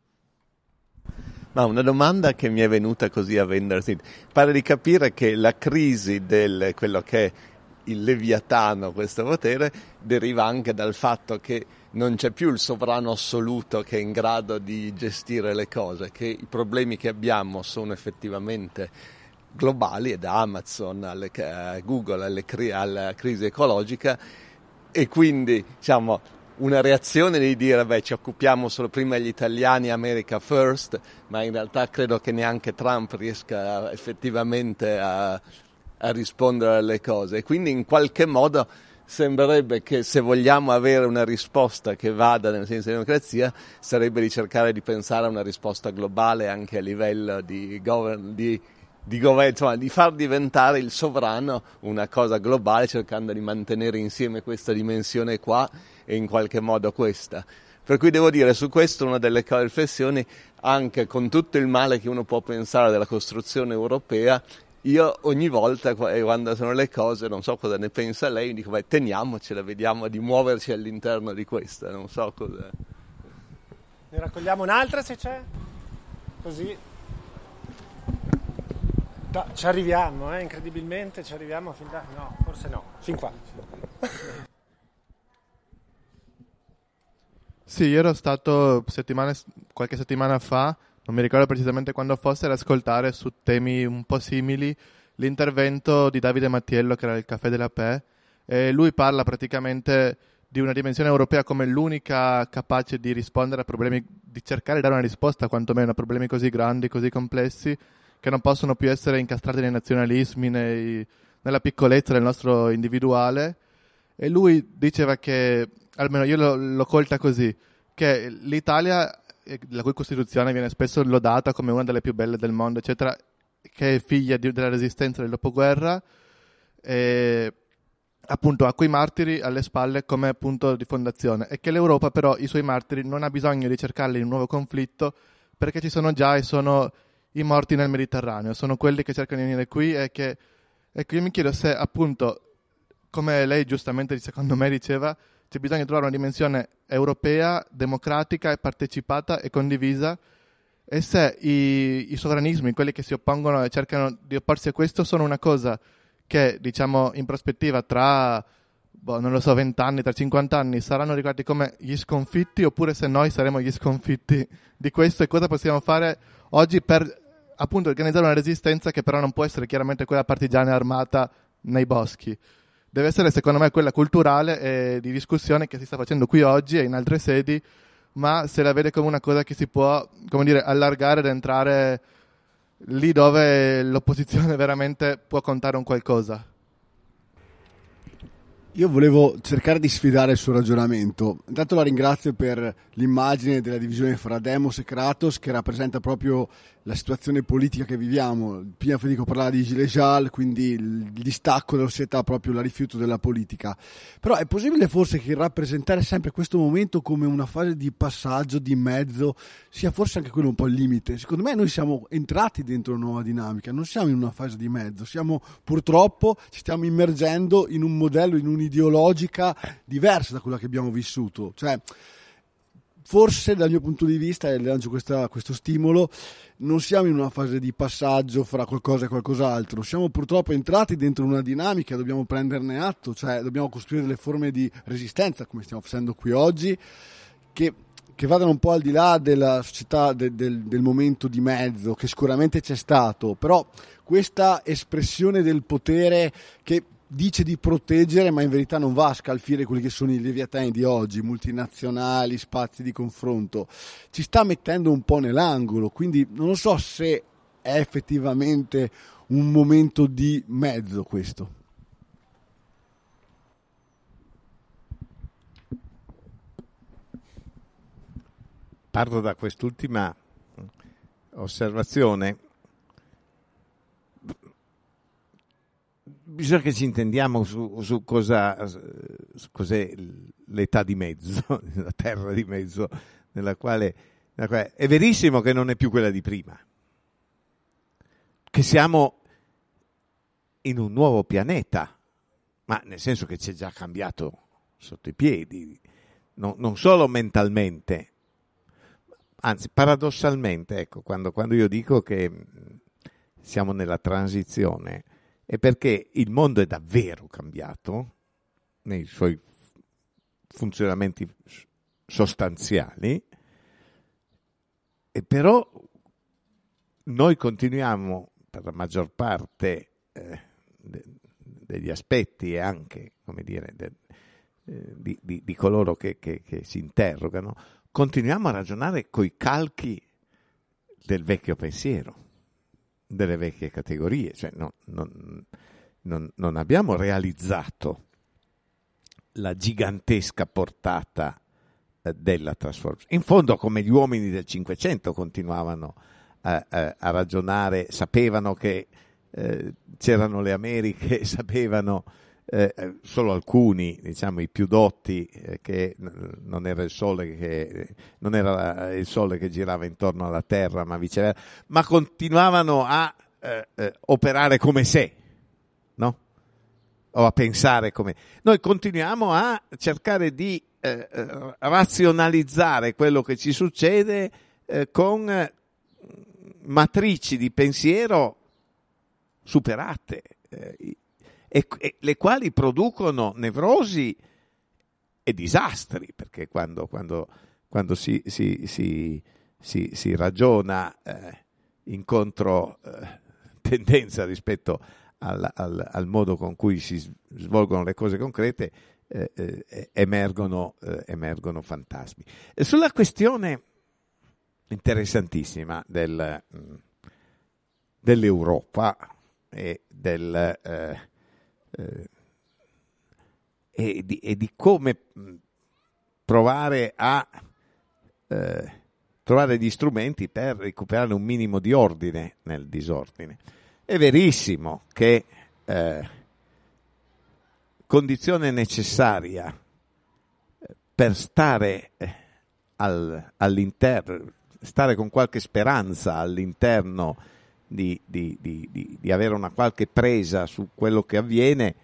Ma una domanda che mi è venuta così a vendersi, pare di capire che la crisi del quello che è il leviatano, questo potere, deriva anche dal fatto che non c'è più il sovrano assoluto che è in grado di gestire le cose, che i problemi che abbiamo sono effettivamente globali, da Amazon a eh, Google alle, alla crisi ecologica e quindi diciamo, una reazione di dire beh ci occupiamo solo prima gli italiani, America first, ma in realtà credo che neanche Trump riesca effettivamente a, a rispondere alle cose. E quindi in qualche modo sembrerebbe che se vogliamo avere una risposta che vada nel senso di democrazia, sarebbe di cercare di pensare a una risposta globale anche a livello di, govern- di, di, insomma, di far diventare il sovrano una cosa globale, cercando di mantenere insieme questa dimensione qua e in qualche modo questa. Per cui devo dire, su questo una delle riflessioni, anche con tutto il male che uno può pensare della costruzione europea, io ogni volta eh, quando sono le cose, non so cosa ne pensa lei, dico beh teniamocela, vediamo di muoverci all'interno di questa, non so cosa. Ne raccogliamo un'altra se c'è? Così. No, ci arriviamo, eh, incredibilmente ci arriviamo fin da... No, forse no, fin qua. Sì, io ero stato settimane, qualche settimana fa non mi ricordo precisamente quando fosse, ad ascoltare su temi un po' simili l'intervento di Davide Mattiello, che era il Caffè della PE, e lui parla praticamente di una dimensione europea come l'unica capace di rispondere a problemi, di cercare di dare una risposta quantomeno a problemi così grandi, così complessi, che non possono più essere incastrati nei nazionalismi, nei, nella piccolezza del nostro individuale. E lui diceva che, almeno io l'ho, l'ho colta così, che l'Italia la cui Costituzione viene spesso lodata come una delle più belle del mondo, eccetera, che è figlia di, della resistenza del dopoguerra, e appunto ha quei martiri alle spalle come punto di fondazione. E che l'Europa però i suoi martiri non ha bisogno di cercarli in un nuovo conflitto perché ci sono già e sono i morti nel Mediterraneo, sono quelli che cercano di venire qui e che ecco io mi chiedo se appunto come lei giustamente secondo me diceva c'è bisogno di trovare una dimensione europea, democratica e partecipata e condivisa. E se i, i, sovranismi, quelli che si oppongono e cercano di opporsi a questo, sono una cosa che, diciamo, in prospettiva tra, boh, non lo so, 20 anni, tra 50 anni, saranno ricordati come gli sconfitti, oppure se noi saremo gli sconfitti di questo e cosa possiamo fare oggi per, appunto, organizzare una resistenza che però non può essere chiaramente quella partigiana armata nei boschi deve essere secondo me quella culturale e di discussione che si sta facendo qui oggi e in altre sedi, ma se la vede come una cosa che si può, come dire, allargare ed entrare lì dove l'opposizione veramente può contare un qualcosa. Io volevo cercare di sfidare il suo ragionamento. Intanto la ringrazio per l'immagine della divisione fra Demos e Kratos che rappresenta proprio la situazione politica che viviamo. Prima Federico parlava di Gilles Jal, quindi il distacco della società, proprio la rifiuto della politica. Però è possibile forse che rappresentare sempre questo momento come una fase di passaggio, di mezzo, sia forse anche quello un po' il limite? Secondo me noi siamo entrati dentro una nuova dinamica, non siamo in una fase di mezzo, siamo purtroppo, ci stiamo immergendo in un modello, in un'ideologica diversa da quella che abbiamo vissuto. Cioè, forse dal mio punto di vista, e lancio questa, questo stimolo, non siamo in una fase di passaggio fra qualcosa e qualcos'altro, siamo purtroppo entrati dentro una dinamica, dobbiamo prenderne atto, cioè dobbiamo costruire delle forme di resistenza, come stiamo facendo qui oggi, che, che vadano un po' al di là della società, de, del, del momento di mezzo, che sicuramente c'è stato, però questa espressione del potere che dice di proteggere, ma in verità non va a scalfire quelli che sono i leviatani di oggi, multinazionali, spazi di confronto. Ci sta mettendo un po' nell'angolo, quindi non so se è effettivamente un momento di mezzo questo. Parto da quest'ultima osservazione bisogna che ci intendiamo su, su, cosa, su cos'è l'età di mezzo, la terra di mezzo, nella quale, nella quale, è verissimo che non è più quella di prima. che siamo in un nuovo pianeta, ma nel senso che ci è già cambiato sotto i piedi, no, non solo mentalmente, anzi paradossalmente, ecco, quando, quando io dico che siamo nella transizione, è perché il mondo è davvero cambiato nei suoi funzionamenti sostanziali, e però noi continuiamo per la maggior parte eh, de, degli aspetti e anche, come dire, de, eh, di, di, di, coloro che, che, che, si interrogano, continuiamo a ragionare coi calchi del vecchio pensiero, delle vecchie categorie, cioè no, non, non, non abbiamo realizzato la gigantesca portata eh, della trasformazione. In fondo, come gli uomini del Cinquecento continuavano a, a, a ragionare, sapevano che eh, c'erano le Americhe, sapevano eh, eh, solo alcuni, diciamo i più dotti, eh, che non era, il sole che, non era il sole che girava intorno alla Terra, ma viceversa, ma continuavano a eh, eh, operare come sé, no? O a pensare come. Noi continuiamo a cercare di razionalizzare quello che ci succede con matrici di pensiero superate, eh, e, e, le quali producono nevrosi e disastri, perché quando, quando, quando si, si, si, si, ragiona eh, in contro eh, tendenza rispetto al, al, al, modo con cui si svolgono le cose concrete, eh, eh emergono, eh, emergono, fantasmi. Sulla questione interessantissima del, mm, dell'Europa, e, del, eh, e, di, e, di, come provare a eh, trovare gli strumenti per recuperare un minimo di ordine nel disordine. È verissimo che eh, condizione necessaria eh, per stare eh, al, all'interno, stare con qualche speranza all'interno di, di, di, di, avere una qualche presa su quello che avviene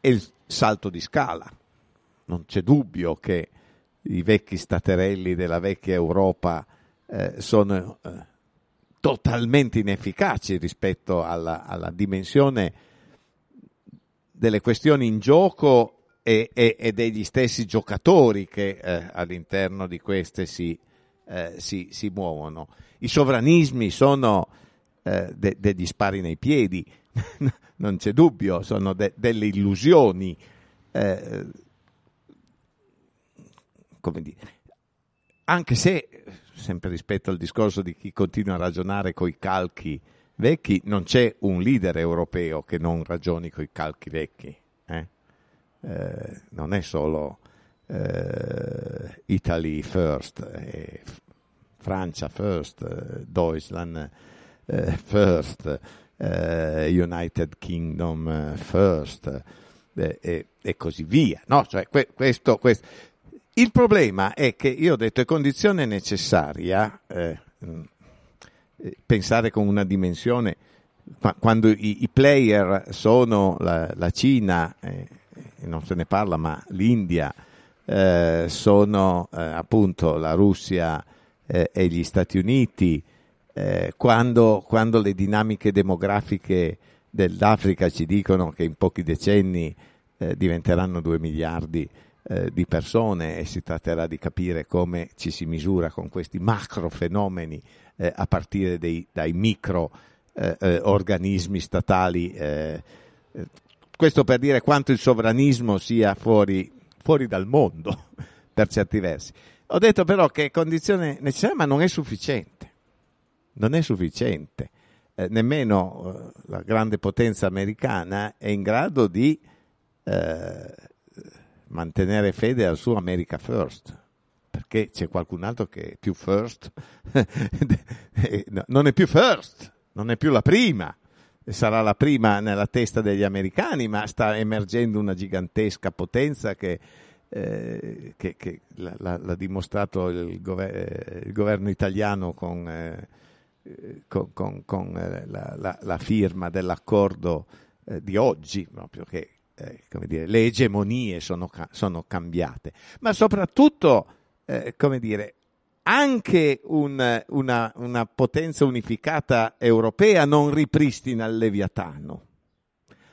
è il salto di scala. Non c'è dubbio che i vecchi staterelli della vecchia Europa eh, sono eh, totalmente inefficaci rispetto alla, alla, dimensione delle questioni in gioco e, e, e degli stessi giocatori che eh, all'interno di queste si, eh, si, si muovono. I sovranismi sono eh, de, degli spari nei piedi, non c'è dubbio, sono de, delle illusioni. Eh, come dire, anche se, sempre rispetto al discorso di chi continua a ragionare coi calchi vecchi, non c'è un leader europeo che non ragioni coi calchi vecchi. Eh? Eh, non è solo eh, Italy first, eh, Francia first, eh, Deutschland eh, first, eh, United Kingdom eh, first e, e, così via. No? Cioè, questo, questo. Il problema è che io ho detto è condizione necessaria mm, pensare con una dimensione quando i, i player sono la, la Cina, eh, non se ne parla, ma l'India, eh, sono eh, appunto la Russia eh, e gli Stati Uniti, eh, quando, quando, le dinamiche demografiche dell'Africa ci dicono che in pochi decenni eh, diventeranno 2 miliardi eh, di persone e si tratterà di capire come ci si misura con questi macro fenomeni eh, a partire dei, dai micro eh, organismi statali. questo per dire quanto il sovranismo sia fuori, fuori dal mondo per certi versi. Ho detto però che è condizione necessaria, ma non è sufficiente. Non è sufficiente. Eh, nemmeno eh, la grande potenza americana è in grado di eh, mantenere fede al suo America First, perché c'è qualcun altro che è più first, non è più first, non è più la prima, sarà la prima nella testa degli americani, ma sta emergendo una gigantesca potenza che eh, che, che l'ha, dimostrato il, gover- il, governo italiano con, eh, eh, con, con, con eh, la, la, la, firma dell'accordo eh, di oggi, proprio che dire, le egemonie sono, sono, cambiate, ma soprattutto, come dire, anche un, una, una potenza unificata europea non ripristina il Leviatano,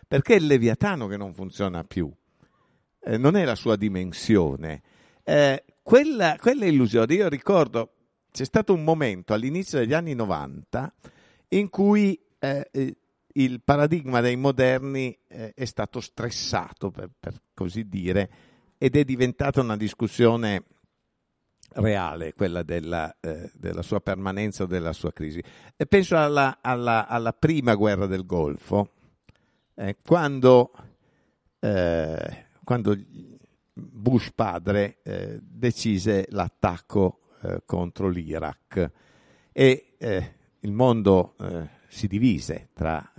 perché è il Leviatano che non funziona più, eh, non è la sua dimensione. Eh, quella, quella illusione, io ricordo, c'è stato un momento all'inizio degli anni 90 in cui eh, eh, il paradigma dei moderni eh, è stato stressato, per, per, così dire, ed è diventata una discussione reale, quella della, eh, della sua permanenza o della sua crisi. E penso alla, alla, alla, prima guerra del Golfo, eh, quando, eh, quando, Bush padre eh, decise l'attacco eh, contro l'Iraq e eh, il mondo si divise tra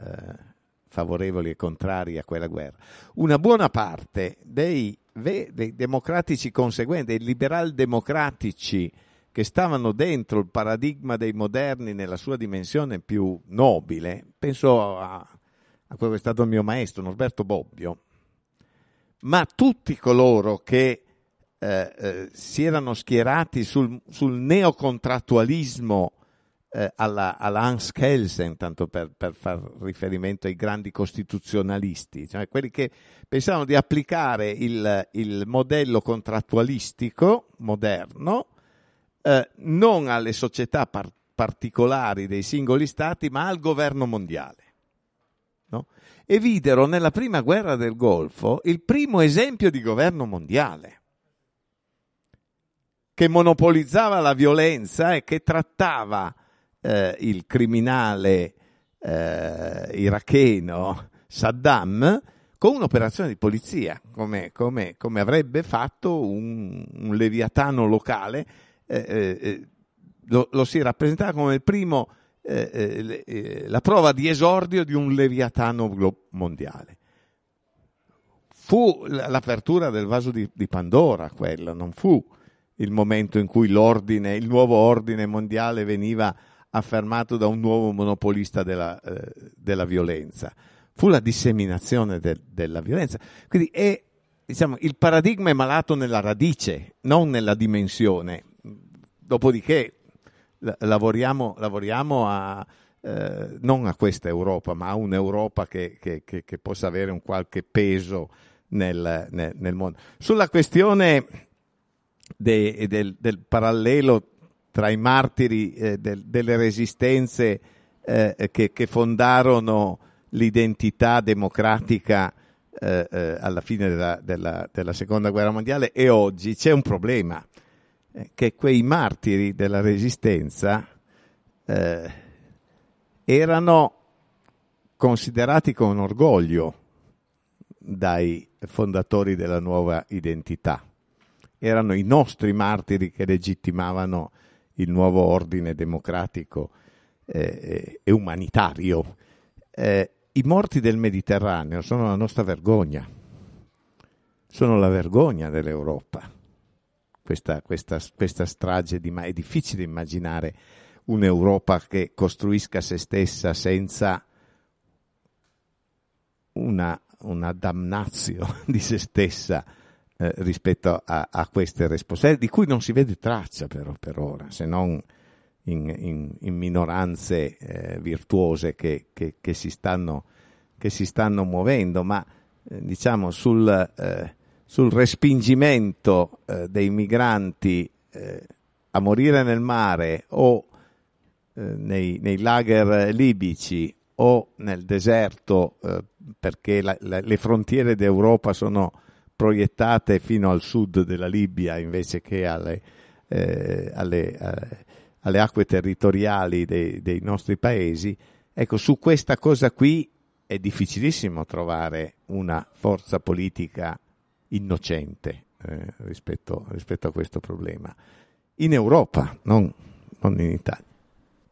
favorevoli e contrari a quella guerra. Una buona parte dei dei democratici conseguenti, dei liberal democratici che stavano dentro il paradigma dei moderni nella sua dimensione più nobile, penso a, a quello che è stato il mio maestro, Norberto Bobbio, ma tutti coloro che eh, eh, si erano schierati sul, sul neocontrattualismo eh, alla, alla, Hans Kelsen, tanto per, per far riferimento ai grandi costituzionalisti, cioè quelli che pensavano di applicare il, il modello contrattualistico moderno eh, non alle società par- particolari dei singoli stati, ma al governo mondiale. E videro nella prima guerra del Golfo il primo esempio di governo mondiale che monopolizzava la violenza e che trattava eh, il criminale eh, iracheno Saddam con un'operazione di polizia, come, come, come avrebbe fatto un, un leviatano locale, eh, eh, eh lo, lo, si rappresentava come il primo, eh, eh, la prova di esordio di un leviatano mondiale. Fu l'apertura del vaso di, di Pandora quella, non fu il momento in cui l'ordine, il nuovo ordine mondiale veniva affermato da un nuovo monopolista della, eh, della violenza. Fu la disseminazione de, della violenza. Quindi è, diciamo, il paradigma è malato nella radice, non nella dimensione. Dopodiché lavoriamo, lavoriamo a, eh, non a questa Europa, ma a un'Europa che, che, che, che possa avere un qualche peso nel, nel, nel mondo. Sulla questione de, del, del parallelo tra i martiri eh, del, delle resistenze eh, che, fondarono l'identità democratica eh, eh, alla fine della, della, della, seconda guerra mondiale e oggi c'è un problema, che quei martiri della resistenza eh, erano considerati con orgoglio dai fondatori della nuova identità. Erano i nostri martiri che legittimavano il nuovo ordine democratico eh, e umanitario. Eh, I morti del Mediterraneo sono la nostra vergogna, sono la vergogna dell'Europa. Questa, questa, questa strage di, ma è difficile immaginare un'Europa che costruisca se stessa senza una, una damnazio di se stessa eh, rispetto a, a, queste responsabilità, di cui non si vede traccia però per ora, se non in, in, in minoranze eh, virtuose che, che, che, si stanno, che, si stanno, muovendo, ma eh, diciamo sul, eh, sul respingimento eh, dei migranti a morire nel mare o nei, nei lager libici o nel deserto perché la, la, le frontiere d'Europa sono proiettate fino al sud della Libia invece che alle, eh, alle, eh, alle acque territoriali dei, dei, nostri paesi, ecco, su questa cosa qui è difficilissimo trovare una forza politica innocente eh, rispetto, rispetto, a questo problema. In Europa, non, non in Italia.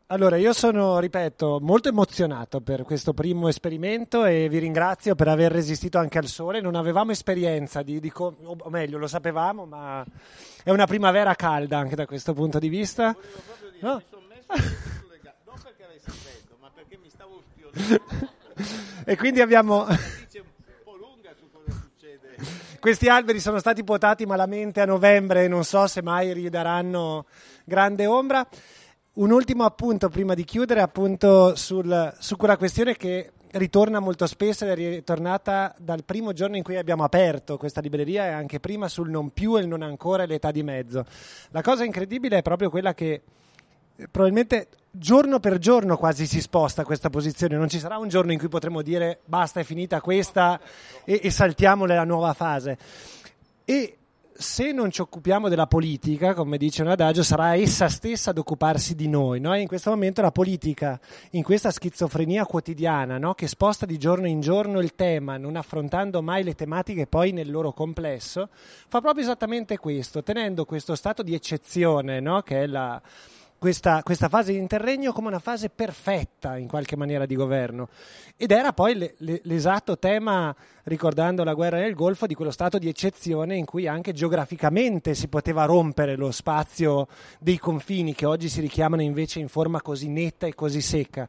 Allora, io sono, ripeto, molto emozionato per questo primo esperimento e vi ringrazio per aver resistito anche al sole. Non avevamo esperienza di, di o meglio, lo sapevamo, ma è una primavera calda anche da questo punto di vista. Volevo proprio dire, no? mi sono messo e quindi abbiamo... Questi alberi sono stati potati malamente a novembre e non so se mai ridaranno grande ombra. Un ultimo appunto prima di chiudere, appunto sul, su quella questione che ritorna molto spesso ed è ritornata dal primo giorno in cui abbiamo aperto questa libreria e anche prima sul non più e il non ancora e l'età di mezzo. La cosa incredibile è proprio quella che probabilmente giorno per giorno quasi si sposta questa posizione, non ci sarà un giorno in cui potremo dire basta è finita questa e, e saltiamo nella nuova fase. E se non ci occupiamo della politica, come dice un adagio, sarà essa stessa ad occuparsi di noi. No? in questo momento la politica, in questa schizofrenia quotidiana, no? che sposta di giorno in giorno il tema, non affrontando mai le tematiche poi nel loro complesso, fa proprio esattamente questo, tenendo questo stato di eccezione, no? che è la, questa, questa, fase di interregno come una fase perfetta in qualche maniera di governo. Ed era poi le, le, l'esatto tema, ricordando la guerra nel Golfo, di quello stato di eccezione in cui anche geograficamente si poteva rompere lo spazio dei confini che oggi si richiamano invece in forma così netta e così secca.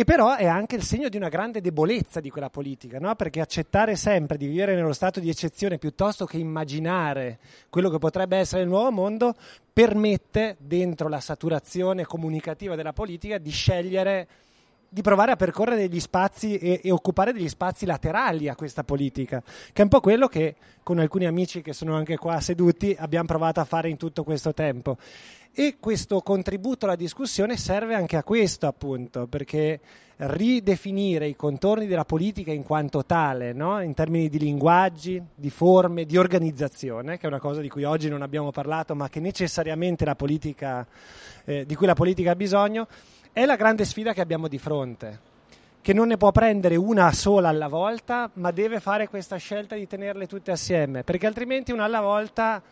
E però è anche il segno di una grande debolezza di quella politica, no? perché accettare sempre di vivere nello stato di eccezione piuttosto che immaginare quello che potrebbe essere il nuovo mondo permette, dentro la saturazione comunicativa della politica, di scegliere di provare a percorrere degli spazi e, e, occupare degli spazi laterali a questa politica, che è un po' quello che con alcuni amici che sono anche qua seduti abbiamo provato a fare in tutto questo tempo. E questo contributo alla discussione serve anche a questo, appunto, perché ridefinire i contorni della politica in quanto tale, no? in termini di linguaggi, di forme, di organizzazione, che è una cosa di cui oggi non abbiamo parlato, ma che necessariamente la politica, eh, di cui la politica ha bisogno, è la grande sfida che abbiamo di fronte che non ne può prendere una sola alla volta, ma deve fare questa scelta di tenerle tutte assieme, perché altrimenti una alla volta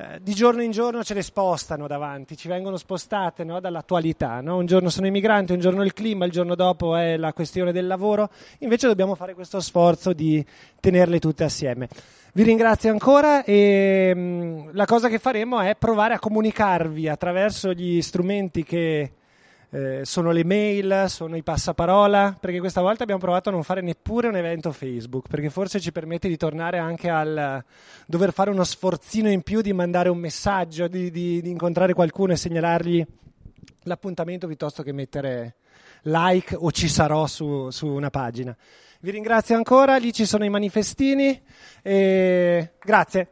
eh, di giorno in giorno ce le spostano davanti, ci vengono spostate no, dall'attualità. No? Un giorno sono i migranti, un giorno il clima, il giorno dopo è la questione del lavoro. Invece dobbiamo fare questo sforzo di tenerle tutte assieme. Vi ringrazio ancora e mh, mm, la cosa che faremo è provare a comunicarvi attraverso gli strumenti che eh, sono le mail, sono i passaparola, perché questa volta abbiamo provato a non fare neppure un evento Facebook, perché forse ci permette di tornare anche al dover fare uno sforzino in più di mandare un messaggio, di, di, di incontrare qualcuno e segnalargli l'appuntamento piuttosto che mettere like o ci sarò su, su una pagina. Vi ringrazio ancora, lì ci sono i manifestini e grazie.